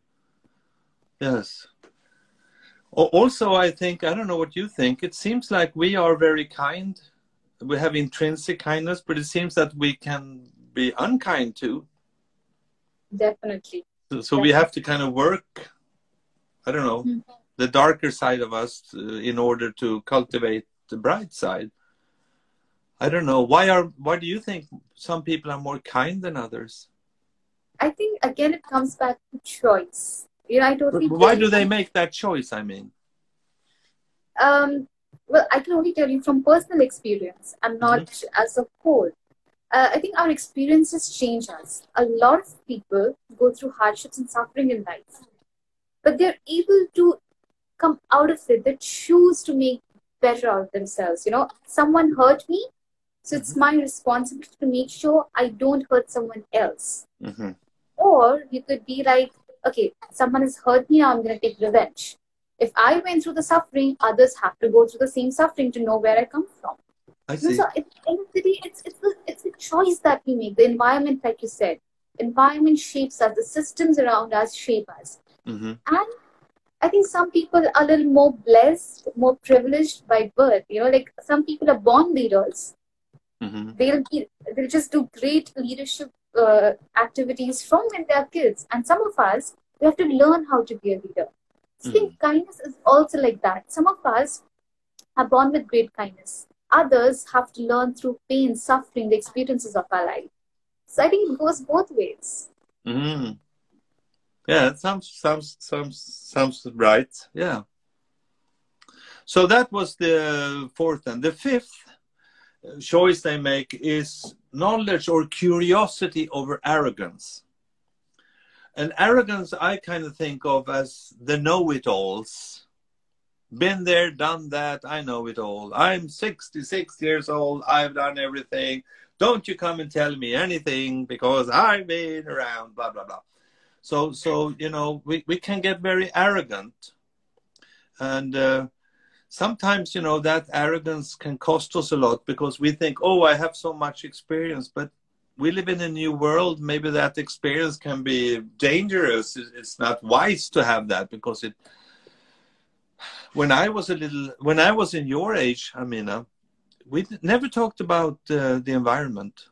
Yes. Also, I think, I don't know what you think, it seems like we are very kind. We have intrinsic kindness, but it seems that we can be unkind too. Definitely. So, so we have to kind of work, I don't know, mm-hmm. the darker side of us uh, in order to cultivate the bright side. I don't know. Why are why do you think some people are more kind than others? I think again it comes back to choice. You know, I totally. Why do they make that choice? I mean. Um, well, I can only tell you from personal experience and not mm-hmm. as a whole. Uh, I think our experiences change us. A lot of people go through hardships and suffering in life, but they're able to come out of it. They choose to make better out of themselves. You know, someone hurt me, so it's mm-hmm. my responsibility to make sure I don't hurt someone else. Mm-hmm. Or you could be like, okay, someone has hurt me, now I'm going to take revenge. If I went through the suffering, others have to go through the same suffering to know where I come from. I see. So, at the end of the day, it's, it's, a, it's a choice that we make. The environment, like you said, environment shapes us, the systems around us shape us. Mm-hmm. And I think some people are a little more blessed, more privileged by birth. You know, like some people are born leaders. Mm-hmm. They'll be, they'll just do great leadership uh, activities from when they're kids. And some of us, we have to learn how to be a leader. So mm. I think kindness is also like that. Some of us are born with great kindness. Others have to learn through pain, suffering, the experiences of our life. So I think it goes both ways. Mm. Yeah, it sounds sounds sounds sounds right. Yeah. So that was the fourth and the fifth choice they make is knowledge or curiosity over arrogance. And arrogance, I kind of think of as the know it alls. Been there, done that, I know it all. I'm 66 years old, I've done everything. Don't you come and tell me anything because I've been around, blah, blah, blah. So, so you know, we, we can get very arrogant. And uh, sometimes you know that arrogance can cost us a lot because we think oh i have so much experience but we live in a new world. Maybe that experience can be dangerous. It's not wise to have that because it when i was a little when i was in your age amina we never talked about uh, the environment.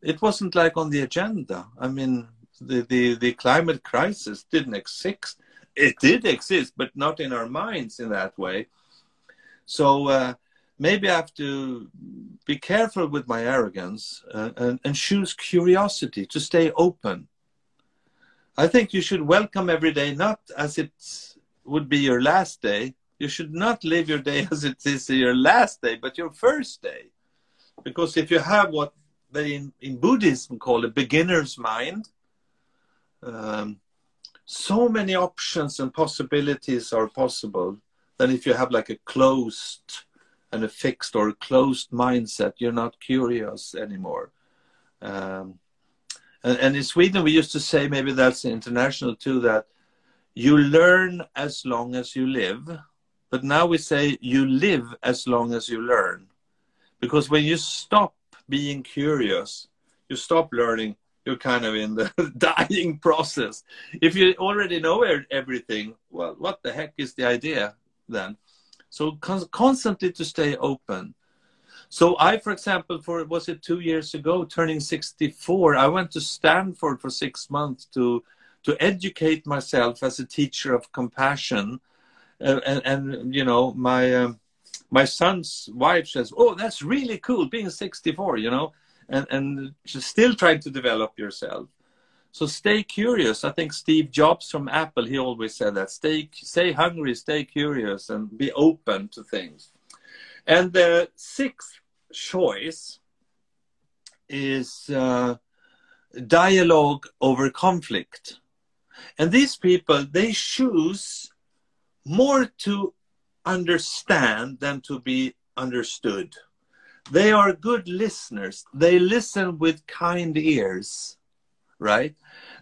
It wasn't like on the agenda. I mean the, the, the climate crisis didn't exist it did exist, but not in our minds in that way. So uh, maybe I have to be careful with my arrogance uh, and, and choose curiosity to stay open. I think you should welcome every day not as it would be your last day. You should not live your day as it is your last day, but your first day. Because if you have what they in, in Buddhism call a beginner's mind, um, so many options and possibilities are possible than if you have like a closed and a fixed or a closed mindset. You're not curious anymore. Um, and, and in sweden we used to say maybe that's international too that you learn as long as you live. But now we say you live as long as you learn. Because when you stop being curious you stop learning you're kind of in the dying process. If you already know everything, well, what the heck is the idea then? So con- constantly to stay open. So I, for example, for was it two years ago, turning 64, I went to Stanford for six months to to educate myself as a teacher of compassion, uh, and, and you know my um, my son's wife says, "Oh, that's really cool, being 64," you know and, and still trying to develop yourself. So stay curious. I think Steve Jobs from Apple, he always said that. Stay, stay hungry, stay curious, and be open to things. And the sixth choice is uh, dialogue over conflict. And these people, they choose more to understand than to be understood. They are good listeners. They listen with kind ears, right?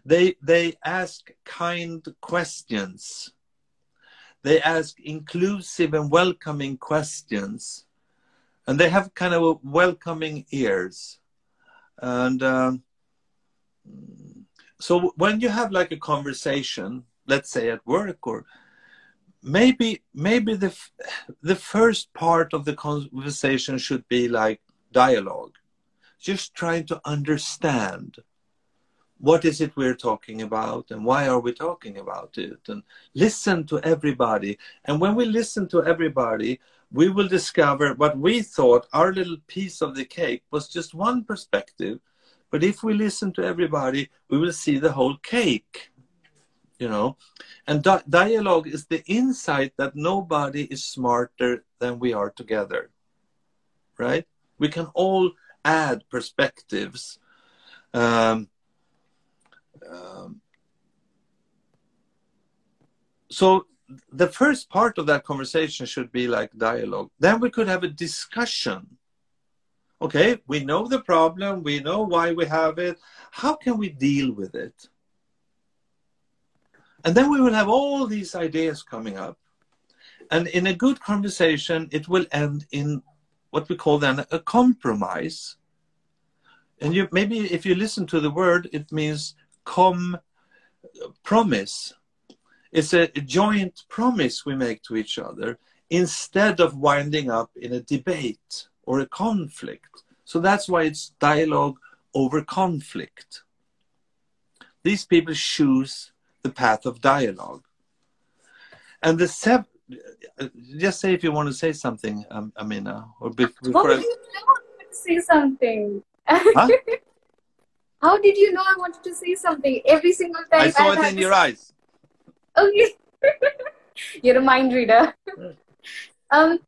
They they ask kind questions. They ask inclusive and welcoming questions, and they have kind of welcoming ears. And um, so when you have like a conversation, let's say at work or maybe maybe the the first part of the conversation should be like dialogue. Just trying to understand what is it we're talking about and why are we talking about it and listen to everybody. And when we listen to everybody we will discover what we thought our little piece of the cake was just one perspective. But if we listen to everybody we will see the whole cake you know and di- dialogue is the insight that nobody is smarter than we are together right we can all add perspectives um, um, so the first part of that conversation should be like dialogue. Then we could have a discussion. Okay, we know the problem, we know why we have it. How can we deal with it? And then we will have all these ideas coming up. And in a good conversation, it will end in what we call then a compromise. And you maybe if you listen to the word, it means com promise. It's a joint promise we make to each other instead of winding up in a debate or a conflict. So that's why it's dialogue over conflict. These people choose the path of dialogue. And the seven, just say if you want to say something, um, Amina, or before. What I... you know to say something? Huh? How did you know I wanted to say something every single time? I saw I it in your eyes. Okay. You're a mind reader. um,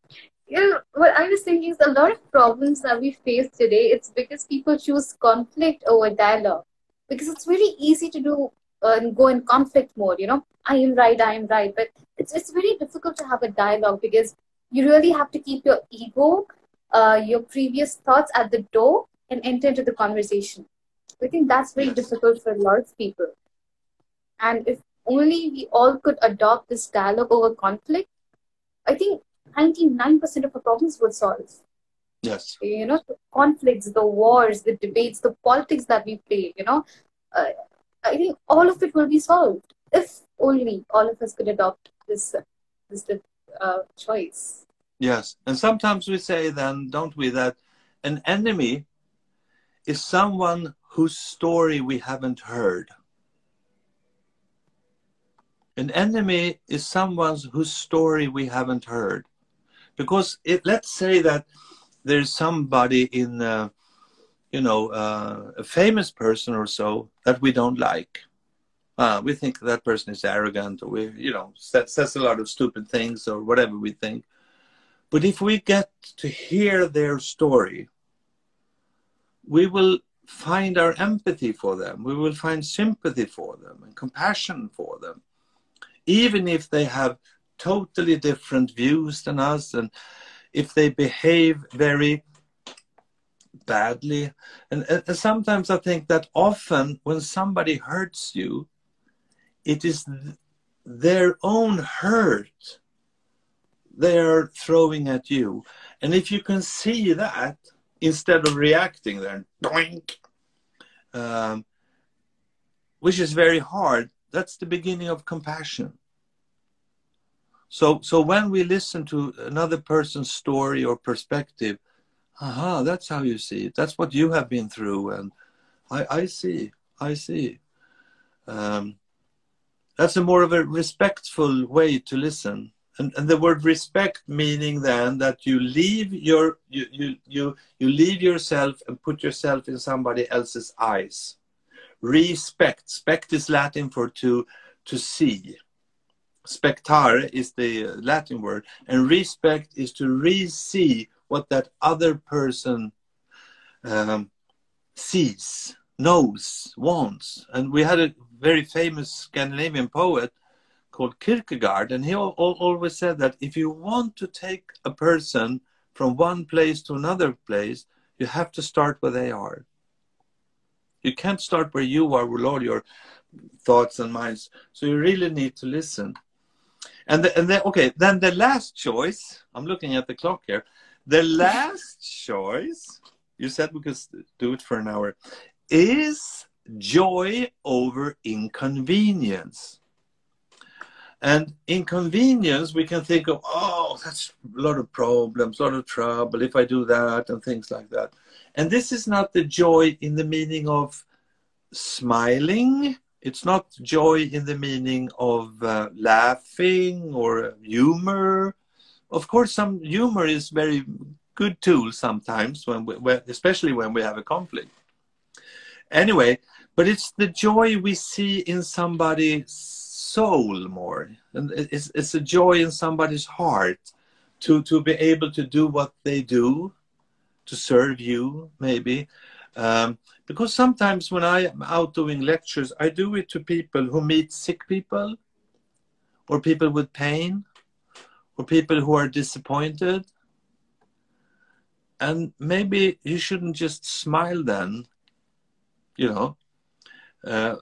you know, what I was thinking is a lot of problems that we face today, it's because people choose conflict over dialogue. Because it's very easy to do uh, and go in conflict mode, you know, I am right, I am right. But it's, it's very difficult to have a dialogue because you really have to keep your ego, uh, your previous thoughts at the door and enter into the conversation. I think that's very difficult for a lot of people. And if only we all could adopt this dialogue over conflict, I think 99% of our problems would solve. Yes. You know, the conflicts, the wars, the debates, the politics that we play, you know, uh, I think all of it will be solved if only all of us could adopt this, this uh, choice. Yes. And sometimes we say then, don't we, that an enemy is someone whose story we haven't heard. An enemy is someone whose story we haven't heard. Because it, let's say that there's somebody in, uh, you know, uh, a famous person or so that we don't like. Uh, we think that person is arrogant or we, you know, says, says a lot of stupid things or whatever we think. But if we get to hear their story, we will find our empathy for them. We will find sympathy for them and compassion for them. Even if they have totally different views than us and if they behave very badly. And, sometimes I think that often when somebody hurts you, it is th- their own hurt they are throwing at you. And if you can see that, instead of reacting then doink, um, which is very hard. That's the beginning of compassion. So, so when we listen to another person's story or perspective, aha, that's how you see. It. That's what you have been through, and I, I see, I see. Um, that's a more of a respectful way to listen. And, and the word respect meaning then that you leave your you, you you you leave yourself and put yourself in somebody else's eyes. Respect. Spect is latin for to to see. Spectare is the latin word. And respect is to re-see what that other person um, sees knows wants and we had a very famous scandinavian poet called Kierkegaard, and he always said that if you want to take a person from one place to another place, you have to start where they are. You can't start where you are with all your thoughts and minds. So you really need to listen. And the, and then okay, then the last choice. I'm looking at the clock here. The last choice. You said we could do it for an hour. Is joy over inconvenience. And inconvenience, we can think of, oh, that's a lot of problems, a lot of trouble if I do that, and things like that. And this is not the joy in the meaning of smiling. It's not joy in the meaning of uh, laughing or humor. Of course, some humor is very good tool sometimes when, we, when especially when we have a conflict. Anyway, but it's the joy we see in somebody's soul more, and it's, it's a joy in somebody's heart to to be able to do what they do, to serve you maybe. Um, because sometimes when I am out doing lectures, I do it to people who meet sick people, or people with pain, or people who are disappointed. And maybe you shouldn't just smile then, you know. Uh,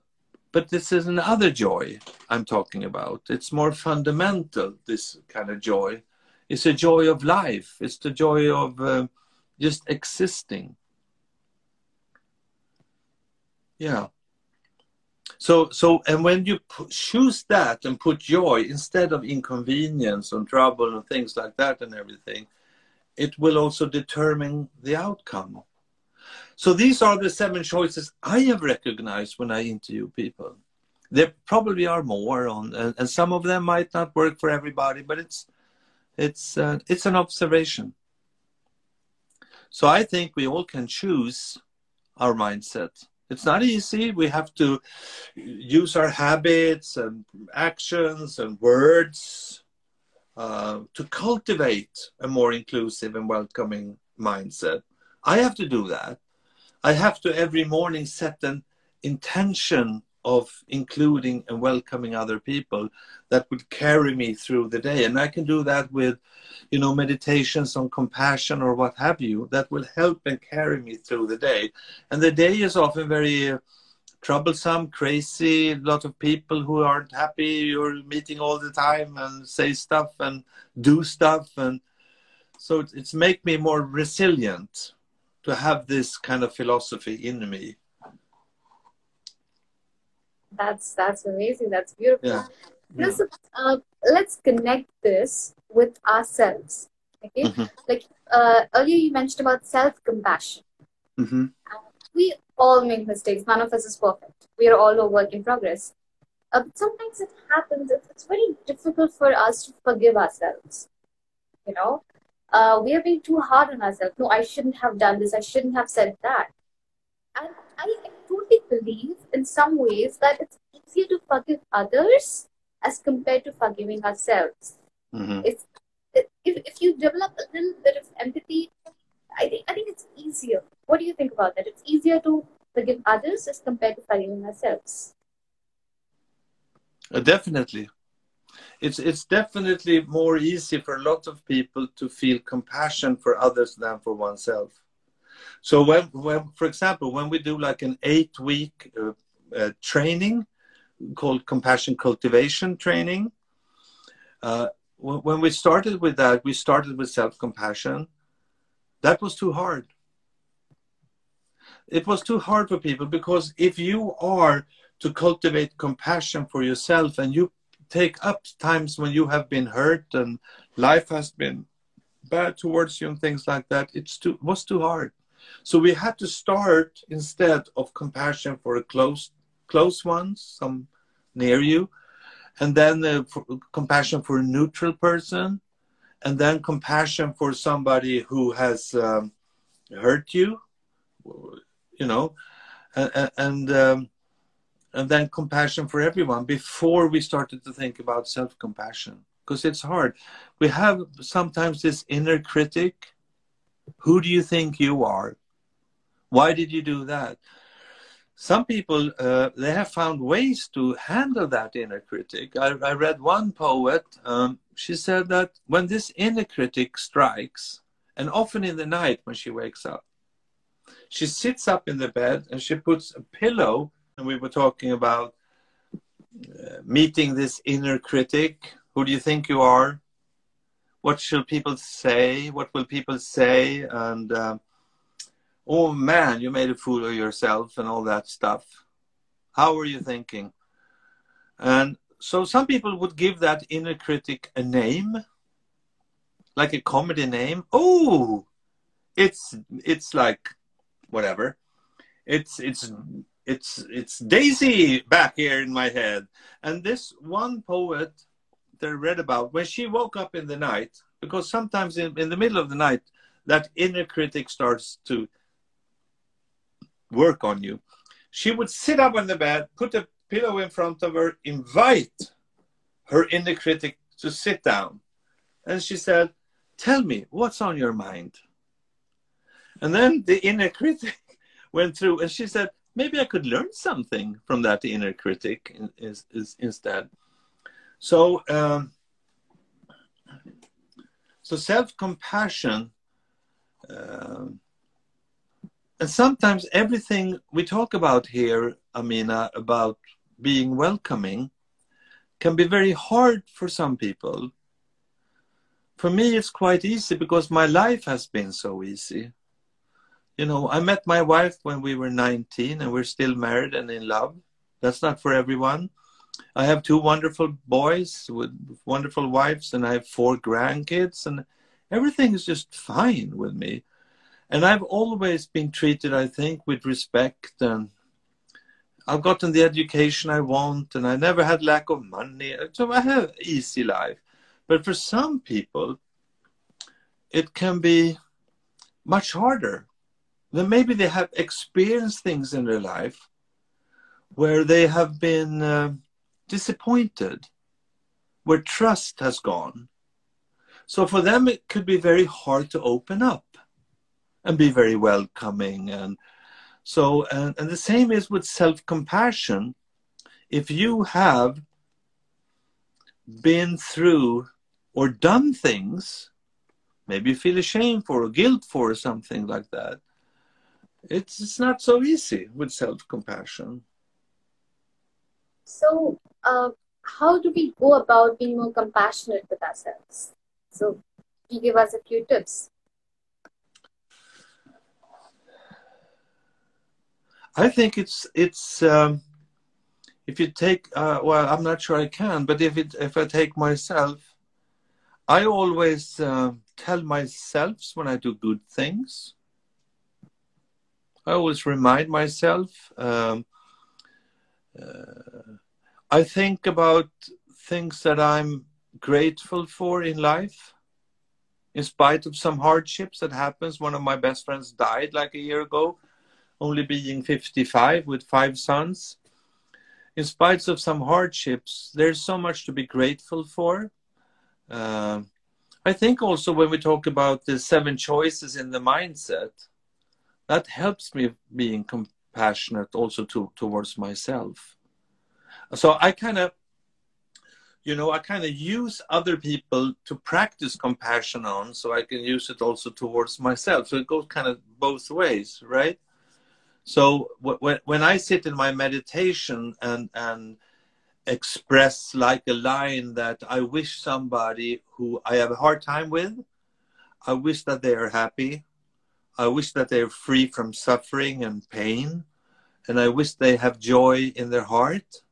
but this is another joy I'm talking about. It's more fundamental, this kind of joy. It's a joy of life, it's the joy of uh, just existing. Yeah. So, so, and when you choose that and put joy instead of inconvenience and trouble and things like that and everything, it will also determine the outcome. So these are the seven choices I have recognized when I interview people. There probably are more on, and, some of them might not work for everybody, but it's it's uh, it's an observation. So I think we all can choose our mindset. It's not easy. We have to use our habits and actions and words uh, to cultivate a more inclusive and welcoming mindset. I have to do that. I have to every morning set an intention of including and welcoming other people that would carry me through the day. And I can do that with, you know, meditations on compassion or what have you that will help and carry me through the day. And the day is often very uh, troublesome, crazy, a lot of people who aren't happy. You're meeting all the time and say stuff and do stuff. And so it's, it's make me more resilient to have this kind of philosophy in me. That's that's amazing. That's beautiful. Yeah. This, uh, let's connect this with ourselves. Okay, mm-hmm. like uh, earlier you mentioned about self-compassion. Mm-hmm. we all make mistakes. None of us is perfect. We are all a work in progress. Uh, sometimes it happens. It's very difficult for us to forgive ourselves. You know, uh, we are being too hard on ourselves. No, I shouldn't have done this. I shouldn't have said that. And I totally believe in some ways that it's easier to forgive others as compared to forgiving ourselves. Mm-hmm. It, if, if you develop a little bit of empathy, I think, I think it's easier. What do you think about that? It's easier to forgive others as compared to forgiving ourselves. Uh, definitely it's it's definitely more easy for a lot of people to feel compassion for others than for oneself. So when, when for example, when we do like an eight-week uh, uh, training called compassion cultivation training, uh, when we started with that, we started with self-compassion. That was too hard. It was too hard for people because if you are to cultivate compassion for yourself and you take up times when you have been hurt and life has been bad towards you and things like that it's too was too hard so we had to start instead of compassion for a close close ones some near you and then uh, for, compassion for a neutral person and then compassion for somebody who has um, hurt you you know and, and um, and then compassion for everyone before we started to think about self compassion because it's hard. We have sometimes this inner critic. Who do you think you are? Why did you do that? Some people uh, they have found ways to handle that inner critic. I, I read one poet. Um, she said that when this inner critic strikes, and often in the night when she wakes up, she sits up in the bed and she puts a pillow and we were talking about uh, meeting this inner critic. Who do you think you are? What should people say? What will people say? And uh, oh man, you made a fool of yourself and all that stuff. How were you thinking? And so some people would give that inner critic a name, like a comedy name. Oh, it's it's like whatever. It's it's it's it's Daisy back here in my head. And this one poet read about, when she woke up in the night, because sometimes in, in the middle of the night, that inner critic starts to work on you. She would sit up on the bed, put a pillow in front of her, invite her inner critic to sit down. And she said, Tell me, what's on your mind? And then the inner critic went through and she said, maybe I could learn something from that inner critic is, is instead. So, um, so self-compassion, uh, and sometimes everything we talk about here, Amina, about being welcoming, can be very hard for some people. For me, it's quite easy because my life has been so easy you know, I met my wife when we were 19 and we're still married and in love. That's not for everyone. I have two wonderful boys with wonderful wives and I have four grandkids and everything is just fine with me. And I've always been treated, I think, with respect and I've gotten the education I want and I never had lack of money. So I have easy life. But for some people, it can be much harder then maybe they have experienced things in their life where they have been uh, disappointed, where trust has gone. So for them, it could be very hard to open up and be very welcoming. And so, and, and the same is with self compassion. If you have been through or done things, maybe you feel ashamed for or guilt for or something like that, it's, it's not so easy with self compassion. So, uh, how do we go about being more compassionate with ourselves? So, you give us a few tips. I think it's it's um, if you take uh, well, I'm not sure I can, but if it if I take myself, I always uh, tell myself when I do good things. I always remind myself. Um, uh, I think about things that I'm grateful for in life, in spite of some hardships that happens. One of my best friends died like a year ago, only being 55 with five sons. In spite of some hardships, there's so much to be grateful for. Uh, I think also when we talk about the seven choices in the mindset, that helps me being compassionate also to, towards myself. So I kind of, you know, I kind of use other people to practice compassion on, so I can use it also towards myself. So it goes kind of both ways, right? So when when I sit in my meditation and and express like a line that I wish somebody who I have a hard time with, I wish that they are happy, I wish that they're free from suffering and pain, and I wish they have joy in their heart.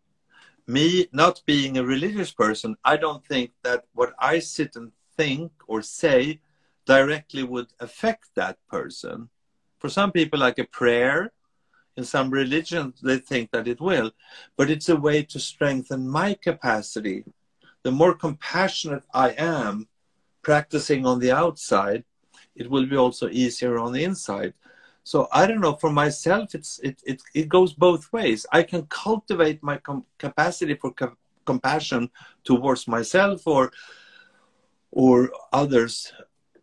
Me, not being a religious person, I don't think that what I sit and think or say directly would affect that person. For some people, like a prayer, in some religions, they think that it will, but it's a way to strengthen my capacity. The more compassionate I am, practicing on the outside, it will be also easier on the inside. So I don't know. For myself, it's it it, it goes both ways. I can cultivate my com- capacity for co- compassion towards myself or or others,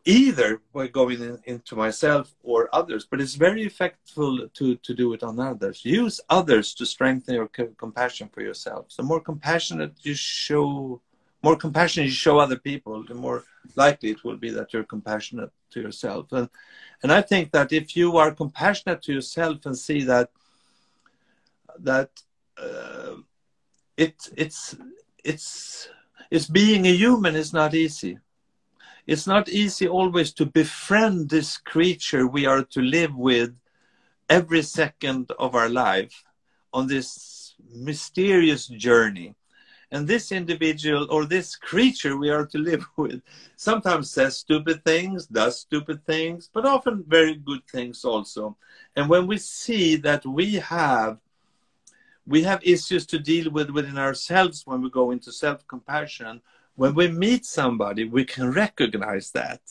either by going in, into myself or others. But it's very effective to to do it on others. Use others to strengthen your co- compassion for yourself. The more compassionate you show more compassion you show other people, the more likely it will be that you're compassionate to yourself. And and I think that if you are compassionate to yourself and see that that uh, it it's it's it's being a human is not easy. It's not easy always to befriend this creature we are to live with every second of our life on this mysterious journey and this individual or this creature we are to live with sometimes says stupid things, does stupid things, but often very good things also. And when we see that we have we have issues to deal with within ourselves when we go into self compassion. When we meet somebody, we can recognize that.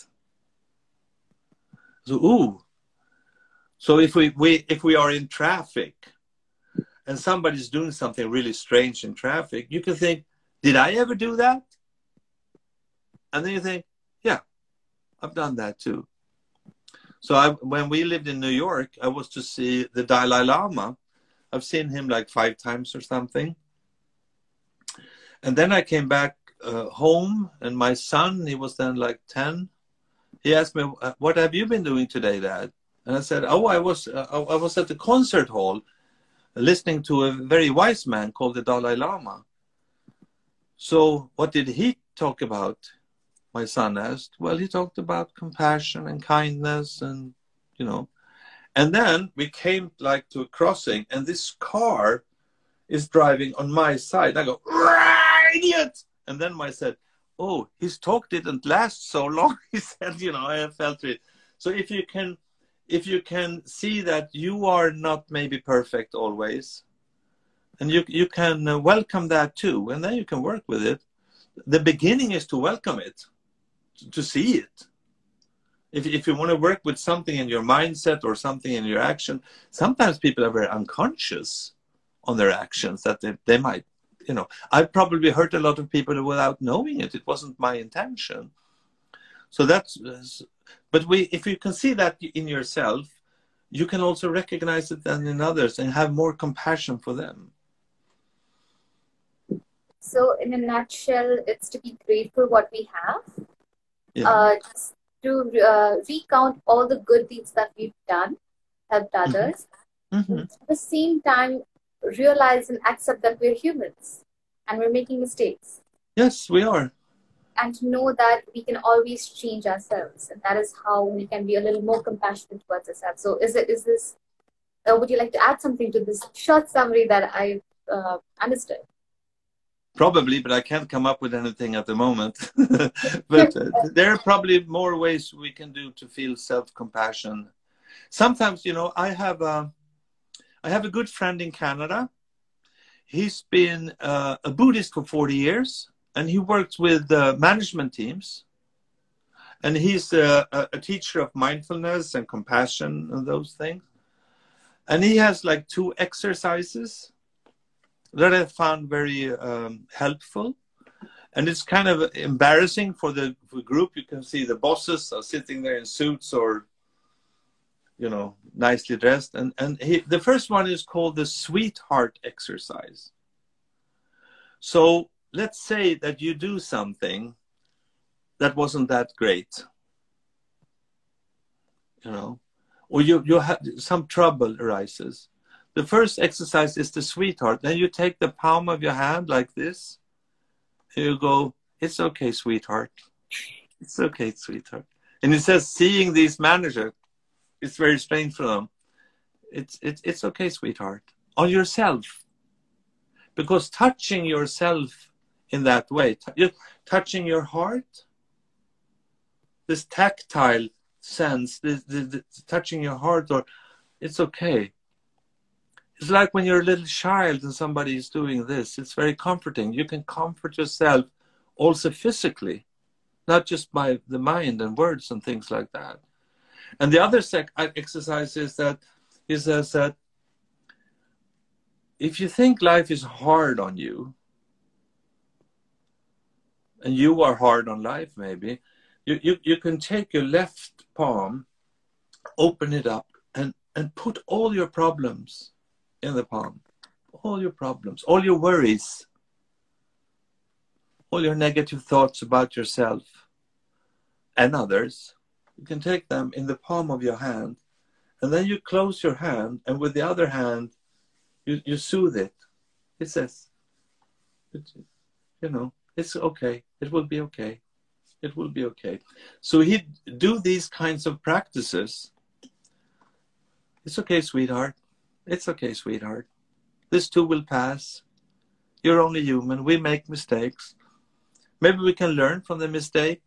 So, ooh. So if we, we if we are in traffic and somebody's doing something really strange in traffic, you can think, did I ever do that? And then you think, yeah, I've done that too. So I, when we lived in New York, I was to see the Dalai Lama. I've seen him like five times or something. And then I came back uh, home, and my son, he was then like 10, he asked me, What have you been doing today, Dad? And I said, Oh, I was, uh, I was at the concert hall listening to a very wise man called the Dalai Lama. So, what did he talk about? My son asked. Well, he talked about compassion and kindness and, you know. And then we came like to a crossing, and this car is driving on my side. I go, idiot! And then I said, oh, his talk didn't last so long. he said, you know, I felt it. So if you can, if you can see that you are not maybe perfect always, and you you can uh, welcome that too, and then you can work with it. The beginning is to welcome it, to see it. If if you want to work with something in your mindset or something in your action, sometimes people are very unconscious on their actions that they, they might you know, I probably hurt a lot of people without knowing it. It wasn't my intention. So that's, but we, if you can see that in yourself, you can also recognize it then in others and have more compassion for them. So, in a nutshell, it's to be grateful what we have. Yeah. Uh, to uh, recount all the good deeds that we've done, helped Mm-hmm. others. Mhm. At the same time, realize and accept that we're humans and we're making mistakes. Yes, we are. And to know that we can always change ourselves. And that is how we can be a little more compassionate towards ourselves. So, is it is this, uh, would you like to add something to this short summary that I uh, understood? Probably, but I can't come up with anything at the moment. but uh, there are probably more ways we can do to feel self-compassion. Sometimes, you know, I have a, I have a good friend in Canada. He's been uh, a Buddhist for 40 years, and he works with uh, management teams. And he's a, a, teacher of mindfulness and compassion and those things. And he has like two exercises that I found very um, helpful. And it's kind of embarrassing for the for group. You can see the bosses are sitting there in suits or, you know, nicely dressed. And and he, the first one is called the sweetheart exercise. So let's say that you do something that wasn't that great, you know, or you you have some trouble arises the first exercise is the sweetheart. Then you take the palm of your hand like this. And you go, it's okay, sweetheart. It's okay, sweetheart. And it says, seeing these managers, it's very strange for them. It's, it's, it's okay, sweetheart. On yourself. Because touching yourself in that way, t- touching your heart, this tactile sense, this, this, this, touching your heart, or it's okay it's like when you're a little child and somebody is doing this. It's very comforting. You can comfort yourself also physically, not just by the mind and words and things like that. And the other sec- uh, exercise is that he says that if you think life is hard on you, and you are hard on life, maybe, you, you, you can take your left palm, open it up, and, and put all your problems in the palm. All your problems, all your worries, all your negative thoughts about yourself and others, you can take them in the palm of your hand. And then you close your hand, and with the other hand, you, you soothe it. It says, you know, it's okay. It will be okay. It will be okay. So he do these kinds of practices. It's okay, sweetheart. It's okay, sweetheart. This too will pass. You're only human. We make mistakes. Maybe we can learn from the mistake.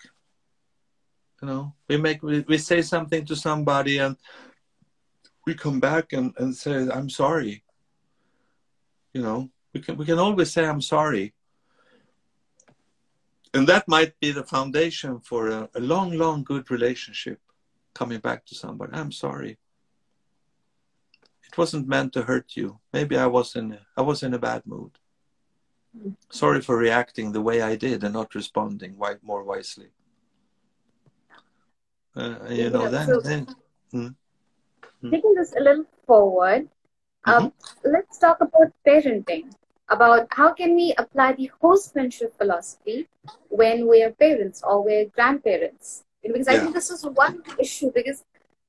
You know, we make we, we say something to somebody and we come back and, and say, I'm sorry. You know, we can we can always say I'm sorry. And that might be the foundation for a, a long, long good relationship. Coming back to somebody, I'm sorry. It wasn't meant to hurt you. Maybe I was in I was in a bad mood. Sorry for reacting the way I did and not responding more wisely. Uh, you know, then, so, then? Hmm? taking this a little forward, um, mm-hmm. let's talk about parenting. About how can we apply the hostmanship philosophy when we're parents or we're grandparents? Because I think this is one issue because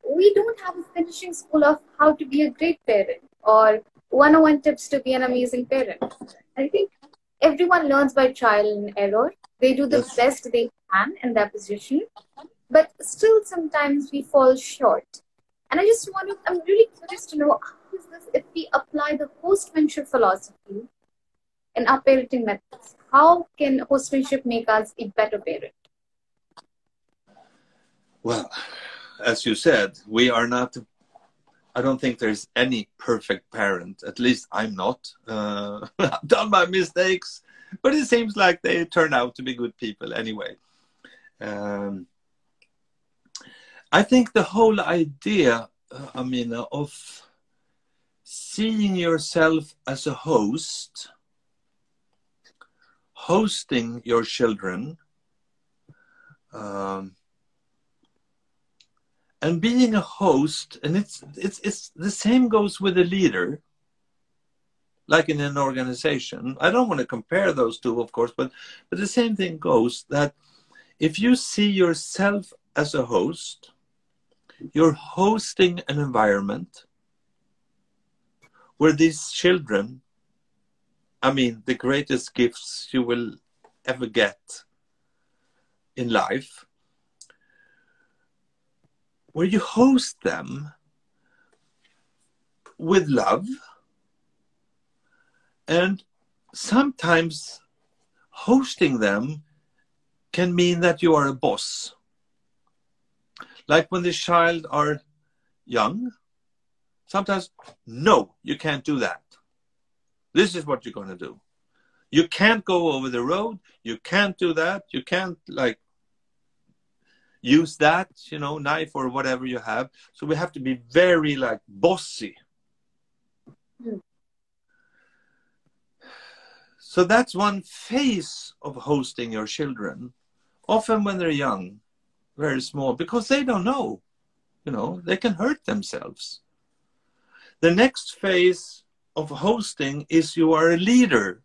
we don't have a finishing school of how to be a great parent or 101 tips to be an amazing parent. I think everyone learns by trial and error. They do the yes. best they can in their position, but still sometimes we fall short. And I just want to, I'm really curious to know how is this if we apply the hostmanship philosophy in our parenting methods? How can hostmanship make us a better parent? Well, as you said, we are not. I don't think there's any perfect parent. At least I'm not. Uh, I've done my mistakes, but it seems like they turn out to be good people anyway. Um, I think the whole idea, uh, mean, of seeing yourself as a host, hosting your children, um, and being a host, and it's it's it's the same goes with a leader, like in an organization. I don't want to compare those two, of course, but but the same thing goes that if you see yourself as a host, you're hosting an environment where these children, I mean, the greatest gifts you will ever get in life, where you host them with love and sometimes hosting them can mean that you are a boss like when the child are young, sometimes, no, you can't do that. This is what you're going to do. You can't go over the road. You can't do that. You can't like use that, you know, knife or whatever you have. So we have to be very like bossy. Mm. So that's one phase of hosting your children. Often when they're young, very small because they don't know. You know, they can hurt themselves. The next phase of hosting is you are a leader.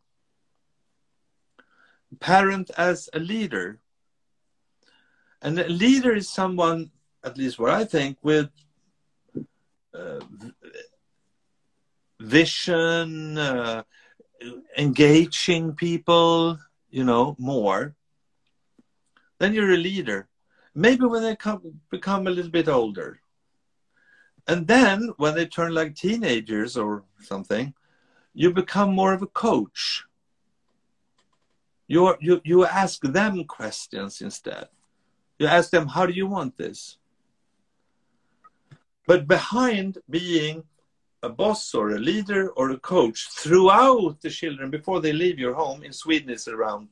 Parent as a leader. And a leader is someone, at least what I think, with uh, vision, uh, engaging people, you know, more. Then you're a leader maybe when they come, become a little bit older. And then when they turn like teenagers or something, you become more of a coach. you you, you ask them questions instead. You ask them, how do you want this? But behind being a boss or a leader or a coach throughout the children before they leave your home in Sweden is around,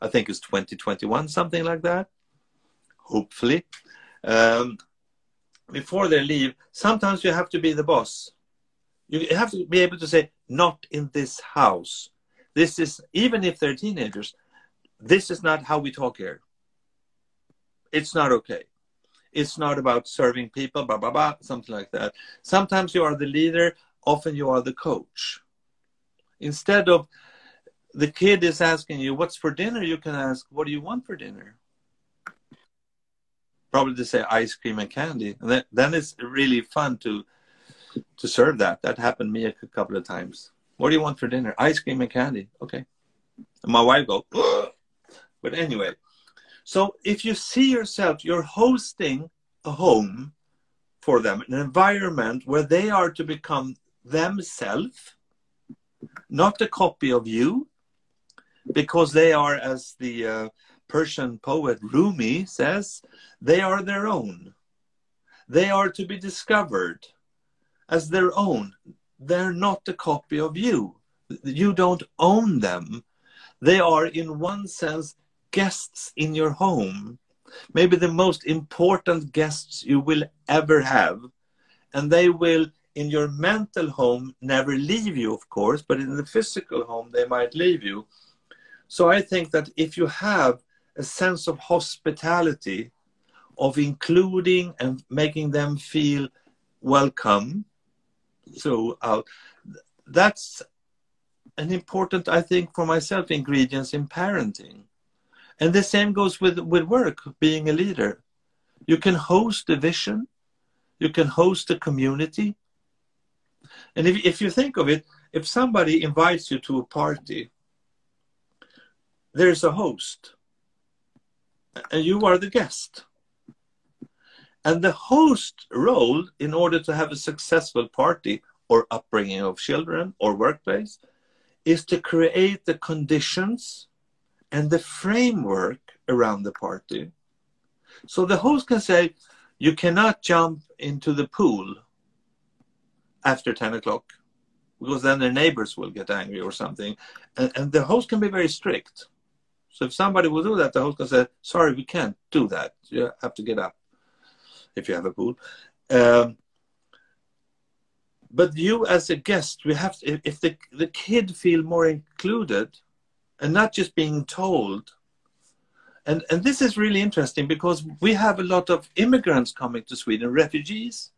I think it's 2021, something like that hopefully. Um, before they leave, sometimes you have to be the boss. You have to be able to say, not in this house. This is, even if they're teenagers, this is not how we talk here. It's not okay. It's not about serving people, blah, blah, blah, something like that. Sometimes you are the leader, often you are the coach. Instead of the kid is asking you, What's for dinner? you can ask, What do you want for dinner? Probably to say ice cream and candy. And then, then it's really fun to to serve that. That happened me a couple of times. What do you want for dinner? Ice cream and candy. Okay. And my wife go, but anyway. So if you see yourself, you're hosting a home for them, an environment where they are to become themselves, not a copy of you, because they are, as the uh, Persian poet Rumi says, they are their own. They are to be discovered as their own. They're not a copy of you. You don't own them. They are, in one sense, guests in your home. Maybe the most important guests you will ever have. And they will, in your mental home, never leave you, of course, but in the physical home, they might leave you. So I think that if you have a sense of hospitality, of including and making them feel welcome throughout, that's an important, I think, for myself, ingredients in parenting. And the same goes with, with work, being a leader. You can host a vision, you can host a community. And if, if you think of it, if somebody invites you to a party, there's a host, and you are the guest. And the host role, in order to have a successful party or upbringing of children or workplace, is to create the conditions and the framework around the party. So the host can say, you cannot jump into the pool after 10 o'clock because then their neighbors will get angry or something. And, and, the host can be very strict. So if somebody will do that, the host can say, sorry, we can't do that. You have to get up if you have a pool. Um, but you as a guest we have to, if the, the kid feel more included and not just being told and and this is really interesting because we have a lot of immigrants coming to sweden refugees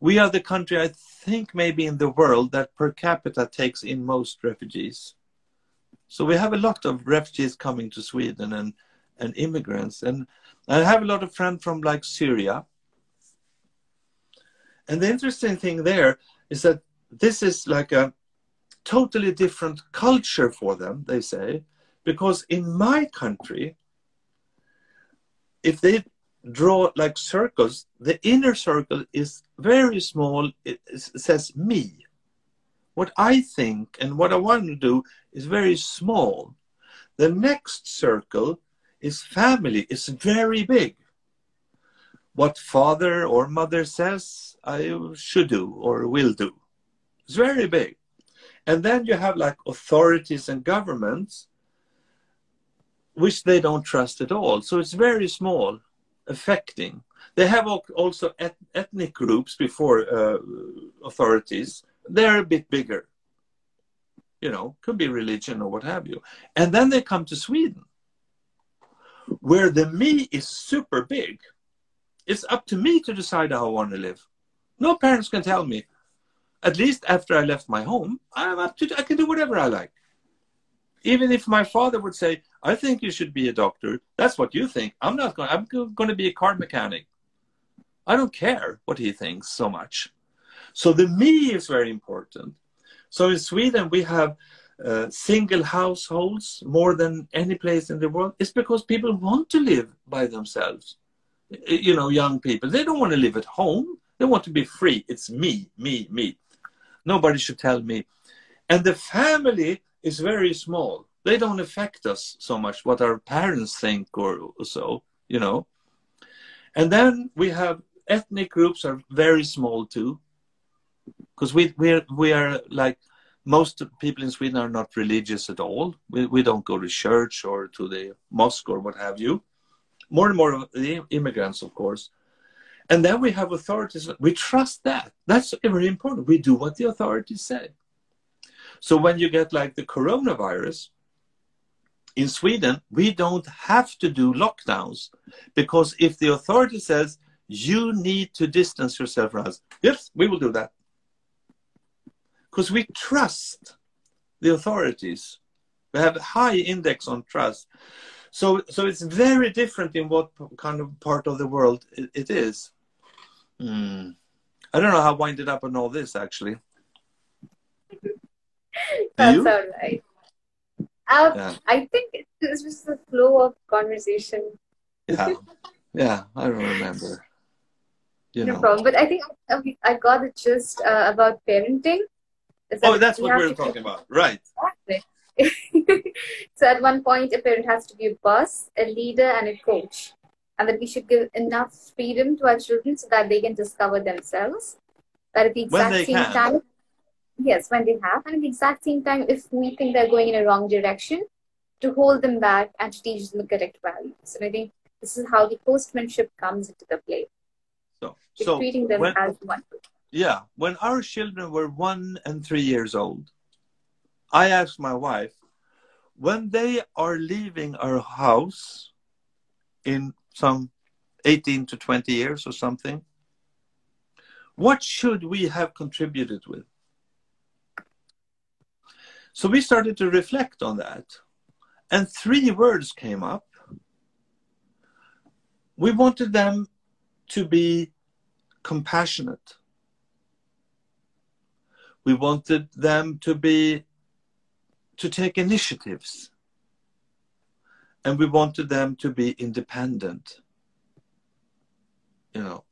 we are the country i think maybe in the world that per capita takes in most refugees so we have a lot of refugees coming to sweden and and immigrants. And i have a lot of friends from like syria. And the interesting thing there is that this is like a totally different culture for them, they say, because in my country, if they draw like circles, the inner circle is very small, it, says me. What I think and what I want to do is very small. The next circle is family, it's very big. What father or mother says, I should do or will do. It's very big. And then you have like authorities and governments, which they don't trust at all. So it's very small, affecting. They have also et ethnic groups before uh, authorities. They're a bit bigger. You know, could be religion or what have you. And then they come to Sweden, where the me is super big. It's up to me to decide how I want to live. No parents can tell me. At least after I left my home, I'm up to, I can do whatever I like. Even if my father would say, I think you should be a doctor, that's what you think. I'm not going, I'm going to be a car mechanic. I don't care what he thinks so much. So the me is very important. So in Sweden, we have uh, single households more than any place in the world. It's because people want to live by themselves. You know, young people, they don't want to live at home. They want to be free. It's me, me, me. Nobody should tell me. And the family is very small. They don't affect us so much what our parents think or, so, you know. And then we have ethnic groups are very small too. Because we we are, we are like most people in Sweden are not religious at all. We, we don't go to church or to the mosque or what have you. More and more of the immigrants, of course, and then we have authorities. We trust that. That's very important. We do what the authorities say. So when you get like the coronavirus, in Sweden, we don't have to do lockdowns because if the authority says you need to distance yourself from us, yes, we will do that. Because we trust the authorities. We have a high index on trust. So, so it's very different in what kind of part of the world it, it is. Mm. I don't know how I winded up on all this actually. That's all right. Uh, yeah. I think it's just the flow of conversation. Yeah, yeah, I don't remember. You no know. problem. But I think I, I got the gist uh, about parenting. That oh, that's what we are talking about, right? Exactly. so at one point, a parent has to be a boss, a leader, and a coach, and that we should give enough freedom to our children so that they can discover themselves. That at the exact same can. time, yes, when they have, and at the exact same time, if we think they're going in a wrong direction, to hold them back and to teach them the correct values. And I think this is how the hostmanship comes into the play. So, so treating them when, as one. Yeah, when our children were one and three years old, I asked my wife, when they are leaving our house in some 18 to 20 years or something, what should we have contributed with? So we started to reflect on that. And three words came up. We wanted them to be compassionate. We wanted them to be to take initiatives. And we wanted them to be independent. You know.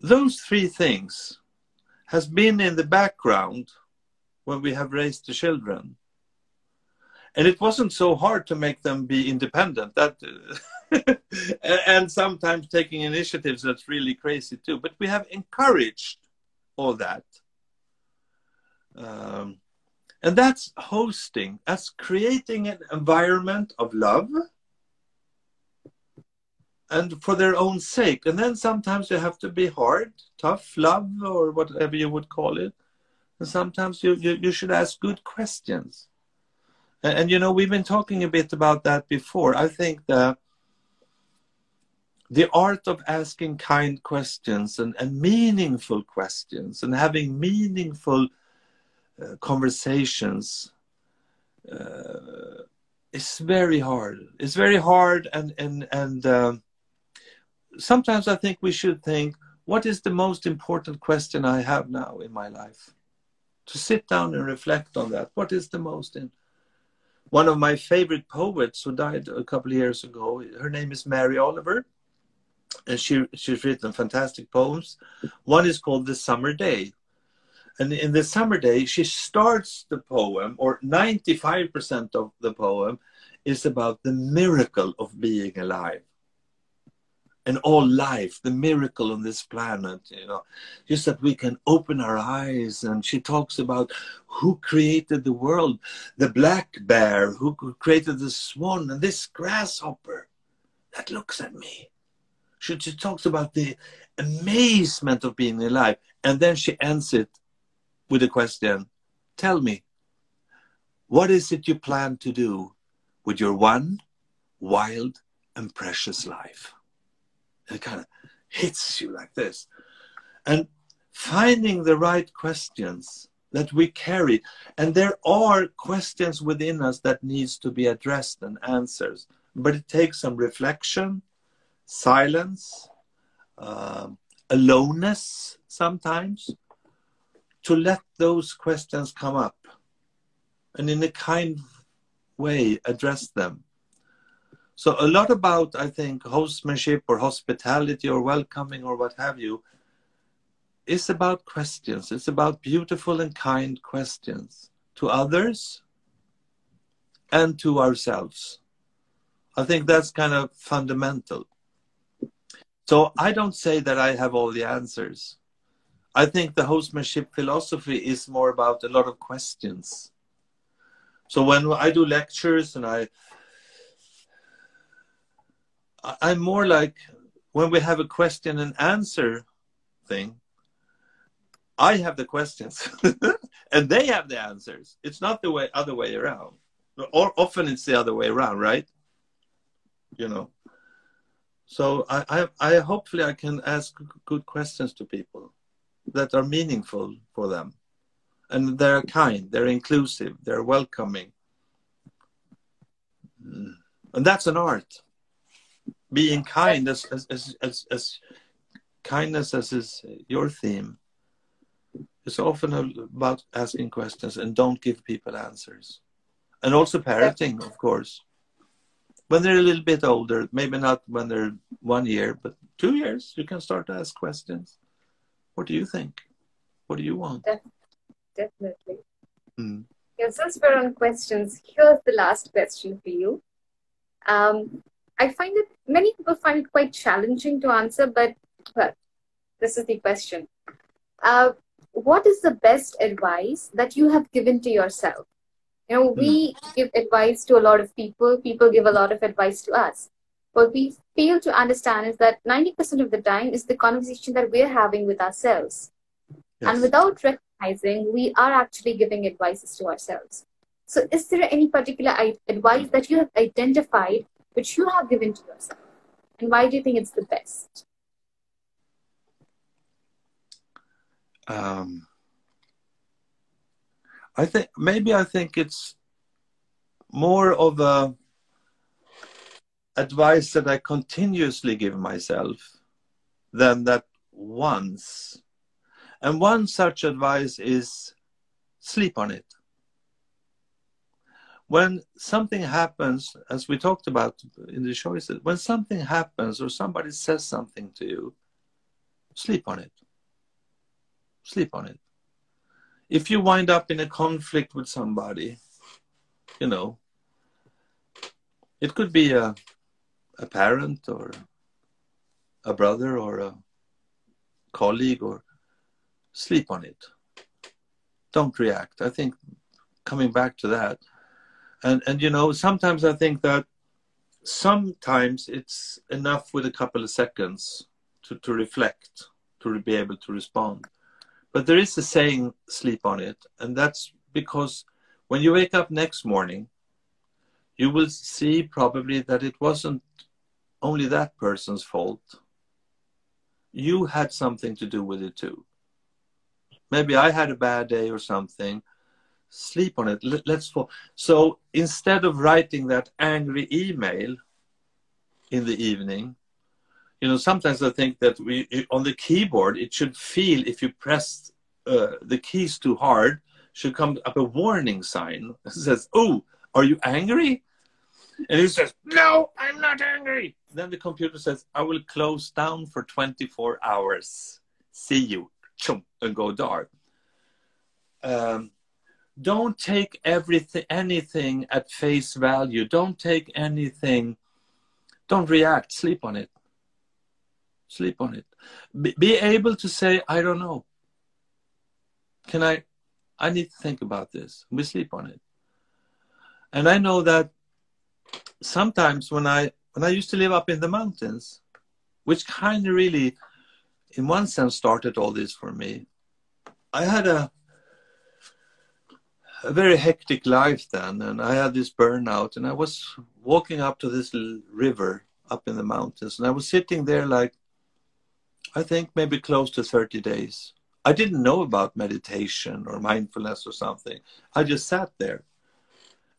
Those three things has been in the background when we have raised the children. And it wasn't so hard to make them be independent. That and sometimes taking initiatives that's really crazy too. But we have encouraged all that. Um, and that's hosting, that's creating an environment of love and for their own sake. And then sometimes you have to be hard, tough, love, or whatever you would call it. And sometimes you, you, you should ask good questions. And, and, you know, we've been talking a bit about that before. I think that the art of asking kind questions and, and meaningful questions and having meaningful uh, conversations uh, is very hard. It's very hard, and and and um, sometimes I think we should think, what is the most important question I have now in my life? To sit down and reflect on that. What is the most in? One of my favorite poets who died a couple of years ago. Her name is Mary Oliver, and she she's written fantastic poems. One is called "The Summer Day," And in the summer day, she starts the poem, or 95% of the poem is about the miracle of being alive. And all life, the miracle on this planet, you know, just that we can open our eyes. And she talks about who created the world, the black bear, who created the swan, and this grasshopper that looks at me. She, she talks about the amazement of being alive. And then she ends it with a question Tell me, what is it you plan to do with your one wild and precious life? It kind of hits you like this. And finding the right questions that we carry and there are questions within us that needs to be addressed and answers but it takes some reflection silence uh, aloneness sometimes to let those questions come up and in a kind way address them. So, a lot about, I think, hostmanship or hospitality or welcoming or what have you is about questions. It's about beautiful and kind questions to others and to ourselves. I think that's kind of fundamental. So, I don't say that I have all the answers. I think the hostmanship philosophy is more about a lot of questions. So when I do lectures and I, I'm more like when we have a question and answer thing, I have the questions and they have the answers. It's not the way other way around. Or often it's the other way around, right? You know. So I, I, I hopefully I can ask good questions to people that are meaningful for them. And they're kind, they're inclusive, they're welcoming. Mm. And that's an art. Being kind as, as, as, as, as kindness as is your theme. It's often about asking questions and don't give people answers. And also parenting, of course. When they're a little bit older, maybe not when they're one year, but two years, you can start to ask questions. What do you think? What do you want? Definitely. Mm. Yeah, since we're on questions, here's the last question for you. Um, I find that many people find it quite challenging to answer, but well, this is the question. Uh, what is the best advice that you have given to yourself? You know, we mm. give advice to a lot of people, people give a lot of advice to us. What we fail to understand is that 90% of the time is the conversation that we're having with ourselves. Yes. And without recognizing, we are actually giving advices to ourselves. So, is there any particular advice that you have identified which you have given to yourself? And why do you think it's the best? Um, I think maybe I think it's more of a advice that I continuously give myself than that once. And one such advice is sleep on it. When something happens, as we talked about in the choices, when something happens or somebody says something to you, sleep on it. Sleep on it. If you wind up in a conflict with somebody, you know, it could be a a parent or a brother or a colleague or sleep on it. Don't react. I think coming back to that. And and you know sometimes i think that sometimes it's enough with a couple of seconds to, to reflect to be able to respond. But there is a saying sleep on it and that's because when you wake up next morning you will see probably that it wasn't only that person's fault. You had something to do with it too. Maybe I had a bad day or something. Sleep on it. Let's fall. So instead of writing that angry email in the evening, you know, sometimes I think that we on the keyboard it should feel if you press uh, the keys too hard, should come up a warning sign that says, "Oh, are you angry?" And he says, No, I'm not angry. Then the computer says, I will close down for 24 hours. See you. Chum, and go dark. Um, don't take everything, anything at face value. Don't take anything. Don't react. Sleep on it. Sleep on it. Be, be able to say, I don't know. Can I? I need to think about this. We sleep on it. And I know that sometimes when I when I used to live up in the mountains, which kind of really, in one sense, started all this for me. I had a a very hectic life then, and I had this burnout, and I was walking up to this river up in the mountains, and I was sitting there like, I think maybe close to 30 days. I didn't know about meditation or mindfulness or something. I just sat there.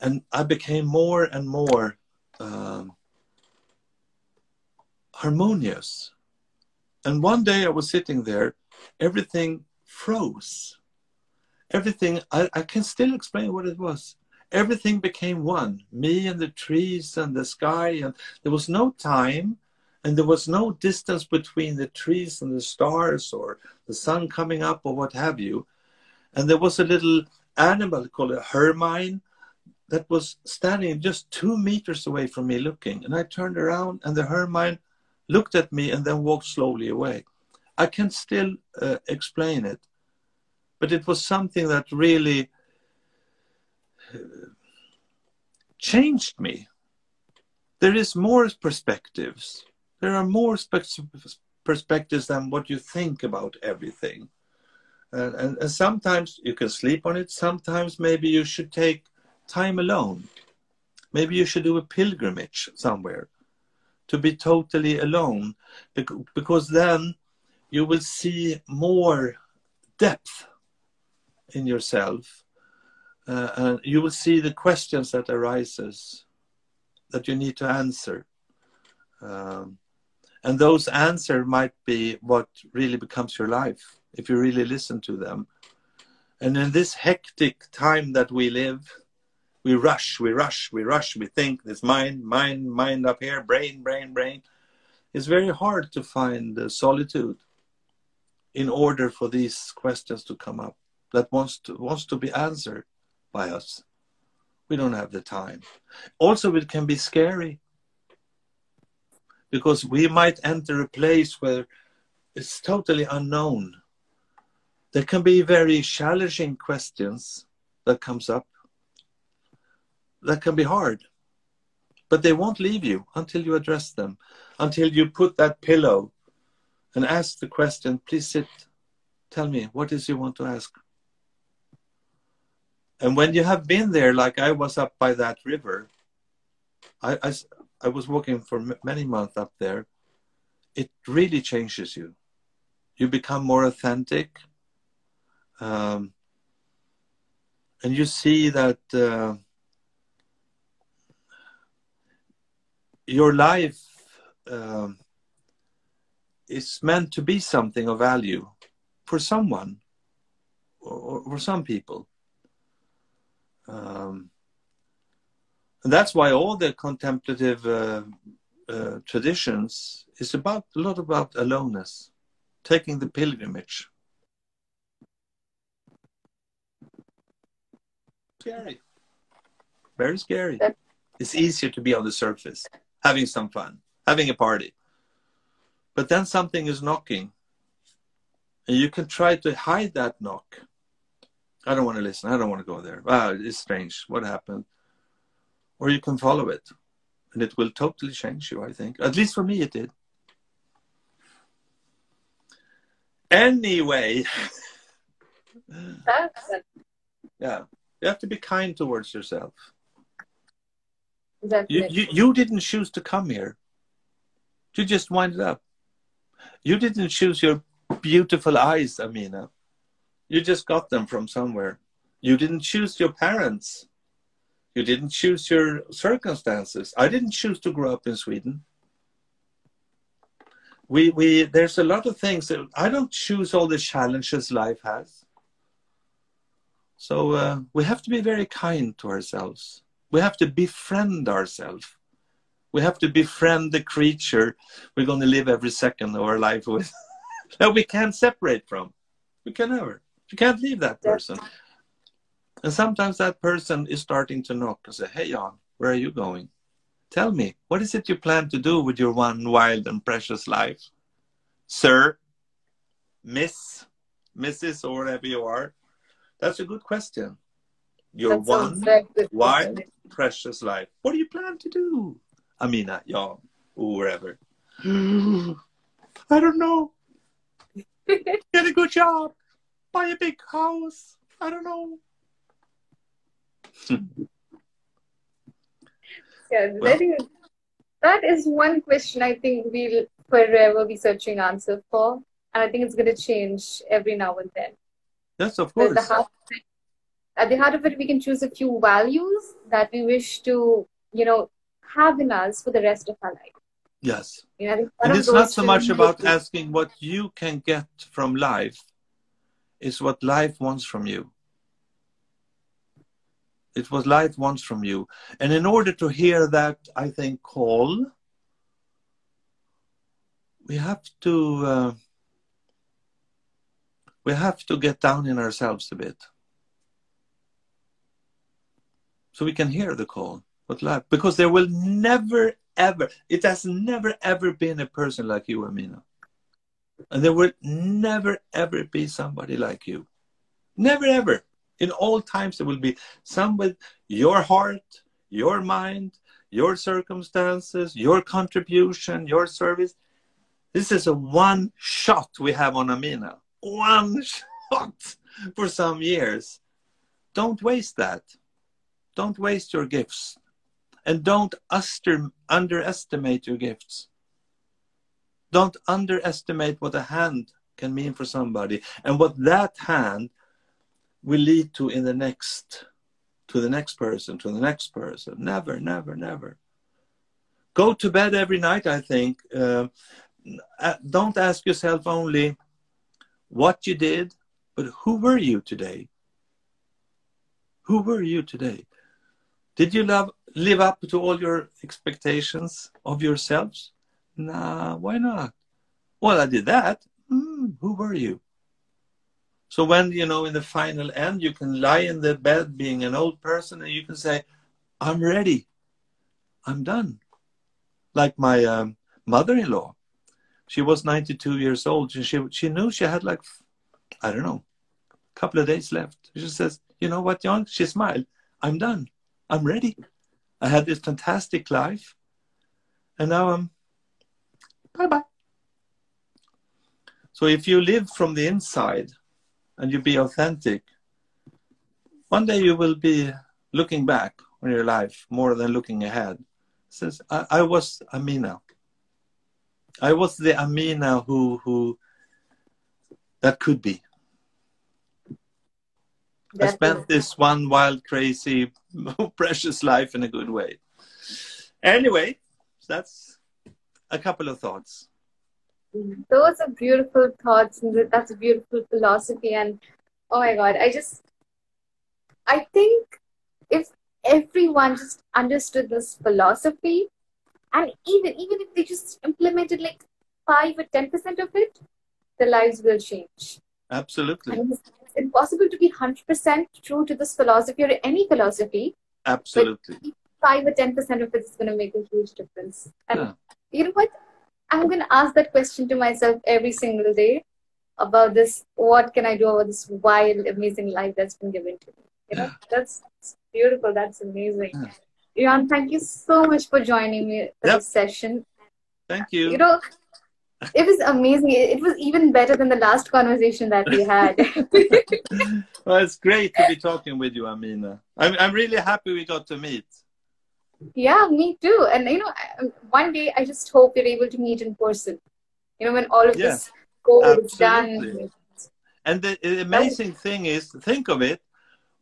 And I became more and more um, harmonious. And one day I was sitting there, everything froze. Everything, I, I can still explain what it was. Everything became one me and the trees and the sky, and there was no time and there was no distance between the trees and the stars or the sun coming up or what have you. And there was a little animal called a hermine that was standing just two meters away from me looking. And I turned around and the hermine looked at me and then walked slowly away. I can still uh, explain it, but it was something that really uh, changed me. There is more perspectives. There are more perspectives than what you think about everything. And, and, and sometimes you can sleep on it. Sometimes maybe you should take time alone. Maybe you should do a pilgrimage somewhere to be totally alone because then you will see more depth in yourself uh, and you will see the questions that arises that you need to answer um, and those answers might be what really becomes your life if you really listen to them and in this hectic time that we live we rush, we rush, we rush, we think this mind, mind, mind up here, brain, brain, brain. It's very hard to find solitude in order for these questions to come up that wants to wants to be answered by us. We don't have the time. Also, it can be scary because we might enter a place where it's totally unknown there can be very challenging questions that comes up that can be hard. But they won't leave you until you address them until you put that pillow and ask the question please sit. Tell me what is you want to ask? And when you have been there like i was up by that river i i, I was walking for many months up there it really changes you. You become more authentic um, and you see that uh, your life uh, is meant to be something of value for someone or, for some people. Um, and that's why all the contemplative uh, uh, traditions is about a lot about aloneness, taking the pilgrimage. Scary. Very scary. It's easier to be on the surface, having some fun, having a party. But then something is knocking. And you can try to hide that knock. I don't want to listen. I don't want to go there. Wow, it's strange. What happened? Or you can follow it. And it will totally change you, I think. At least for me, it did. Anyway. yeah. You have to be kind towards yourself. You, you, you didn't choose to come here. You just winded up. You didn't choose your beautiful eyes, Amina. You just got them from somewhere. You didn't choose your parents. You didn't choose your circumstances. I didn't choose to grow up in Sweden. We, we, there's a lot of things that I don't choose all the challenges life has. So uh, we have to be very kind to ourselves. We have to befriend ourselves. We have to befriend the creature we're going to live every second of our life with. that we can't separate from. We can never. You can't leave that person. And sometimes that person is starting to knock and say, Hey, Jan, where are you going? Tell me, what is it you plan to do with your one wild and precious life? Sir, Miss, Mrs., or whatever you are, that's a good question. Your one wild, precious life. What do you plan to do? Amina, yeah, wherever. I don't know. Get a good job. Buy a big house. I don't know. yeah, well, that, is, that is one question I think we'll forever be searching answer for. And I think it's going to change every now and then. Yes, of course. At the, heart, at the heart of it, we can choose a few values that we wish to, you know, have in us for the rest of our life. Yes. You know, and it's not so much about asking what you can get from life, it's what life wants from you. It's what life wants from you. And in order to hear that, I think, call, we have to. Uh, we have to get down in ourselves a bit so we can hear the call but life because there will never ever it has never ever been a person like you amina. And there will never ever be somebody like you. Never ever. In all times there will be some with your heart your mind your circumstances your contribution your service. This is a one shot we have on amina. One shot for some years. Don't waste that. Don't waste your gifts. And don't underestimate your gifts. Don't underestimate what a hand can mean for somebody and what that hand will lead to in the next to the next person to the next person never never never go to bed every night i think uh don't ask yourself only what you did, but who were you today? Who were you today? Did you love, live up to all your expectations of yourselves? Nah, why not? Well, I did that. Mm, who were you? So when, you know, in the final end, you can lie in the bed being an old person and you can say, I'm ready. I'm done. Like my um, mother-in-law she was 92 years old and she she knew she had like i don't know a couple of days left. She says, "You know what, Jan?" She smiled. "I'm done. I'm ready. I had this fantastic life, and now I'm bye bye." So if you live from the inside and you be authentic, one day you will be looking back on your life more than looking ahead. Says, I, I was Amina. I was the Amina who who that could be. I spent this one wild, crazy, precious life in a good way. Anyway, that's a couple of thoughts. Those are beautiful thoughts, and that's a beautiful philosophy. And oh my God, I just, I think if everyone just understood this philosophy, and even even if they just implemented like five or ten percent of it, their lives will change. Absolutely. And it's, it's impossible to be hundred percent true to this philosophy or any philosophy. Absolutely. Five or ten percent of it is going to make a huge difference. And Yeah. you know what? I'm going to ask that question to myself every single day about this. What can I do about this wild, amazing life that's been given to me? You know, that's beautiful. That's amazing. Yeah. Jan, thank you so much for joining me for Yep. this session. Thank you. You know, it was amazing. It was even better than the last conversation that we had. well, it's great to be talking with you, Amina. I'm, I'm really happy we got to meet. yeah, me too. And you know, one day I just hope we're able to meet in person. You know, when all of Yeah, this COVID is done. And the, the amazing thing is, think of it,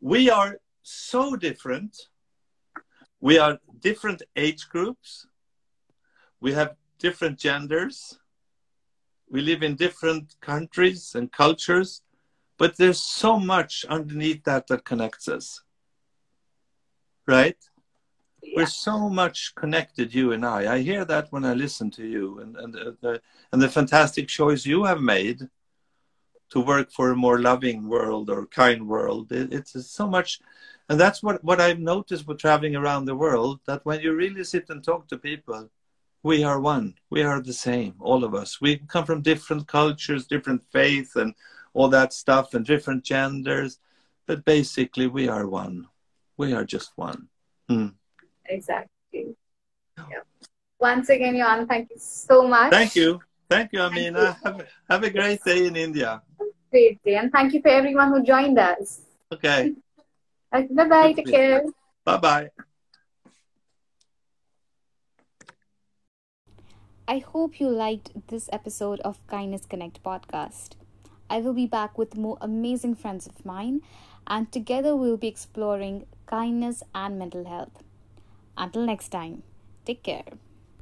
we are so different. We are different age groups. We have different genders. We live in different countries and cultures. But there's so much underneath that that connects us. Right? We're so much connected, you and I. I hear that when I listen to you and, and, uh, the, and the fantastic choice you have made to work for a more loving world or kind world. It, it's so much, and that's what, what I've noticed with traveling around the world that when you really sit and talk to people, we are one. We are the same, all of us. We come from different cultures, different faiths, and all that stuff, and different genders. But basically, we are one. We are just one. Hmm. Exactly. Yeah. Once again, Jan, thank you so much. Thank you. Thank you, Amina. you. Have, have a great day in India. Great day. And thank you for everyone who joined us. Okay. Bye bye. Take care. Bye bye. I hope you liked this episode of Kindness Connect podcast. I will be back with more amazing friends of mine, and together we'll be exploring kindness and mental health. Until next time, take care.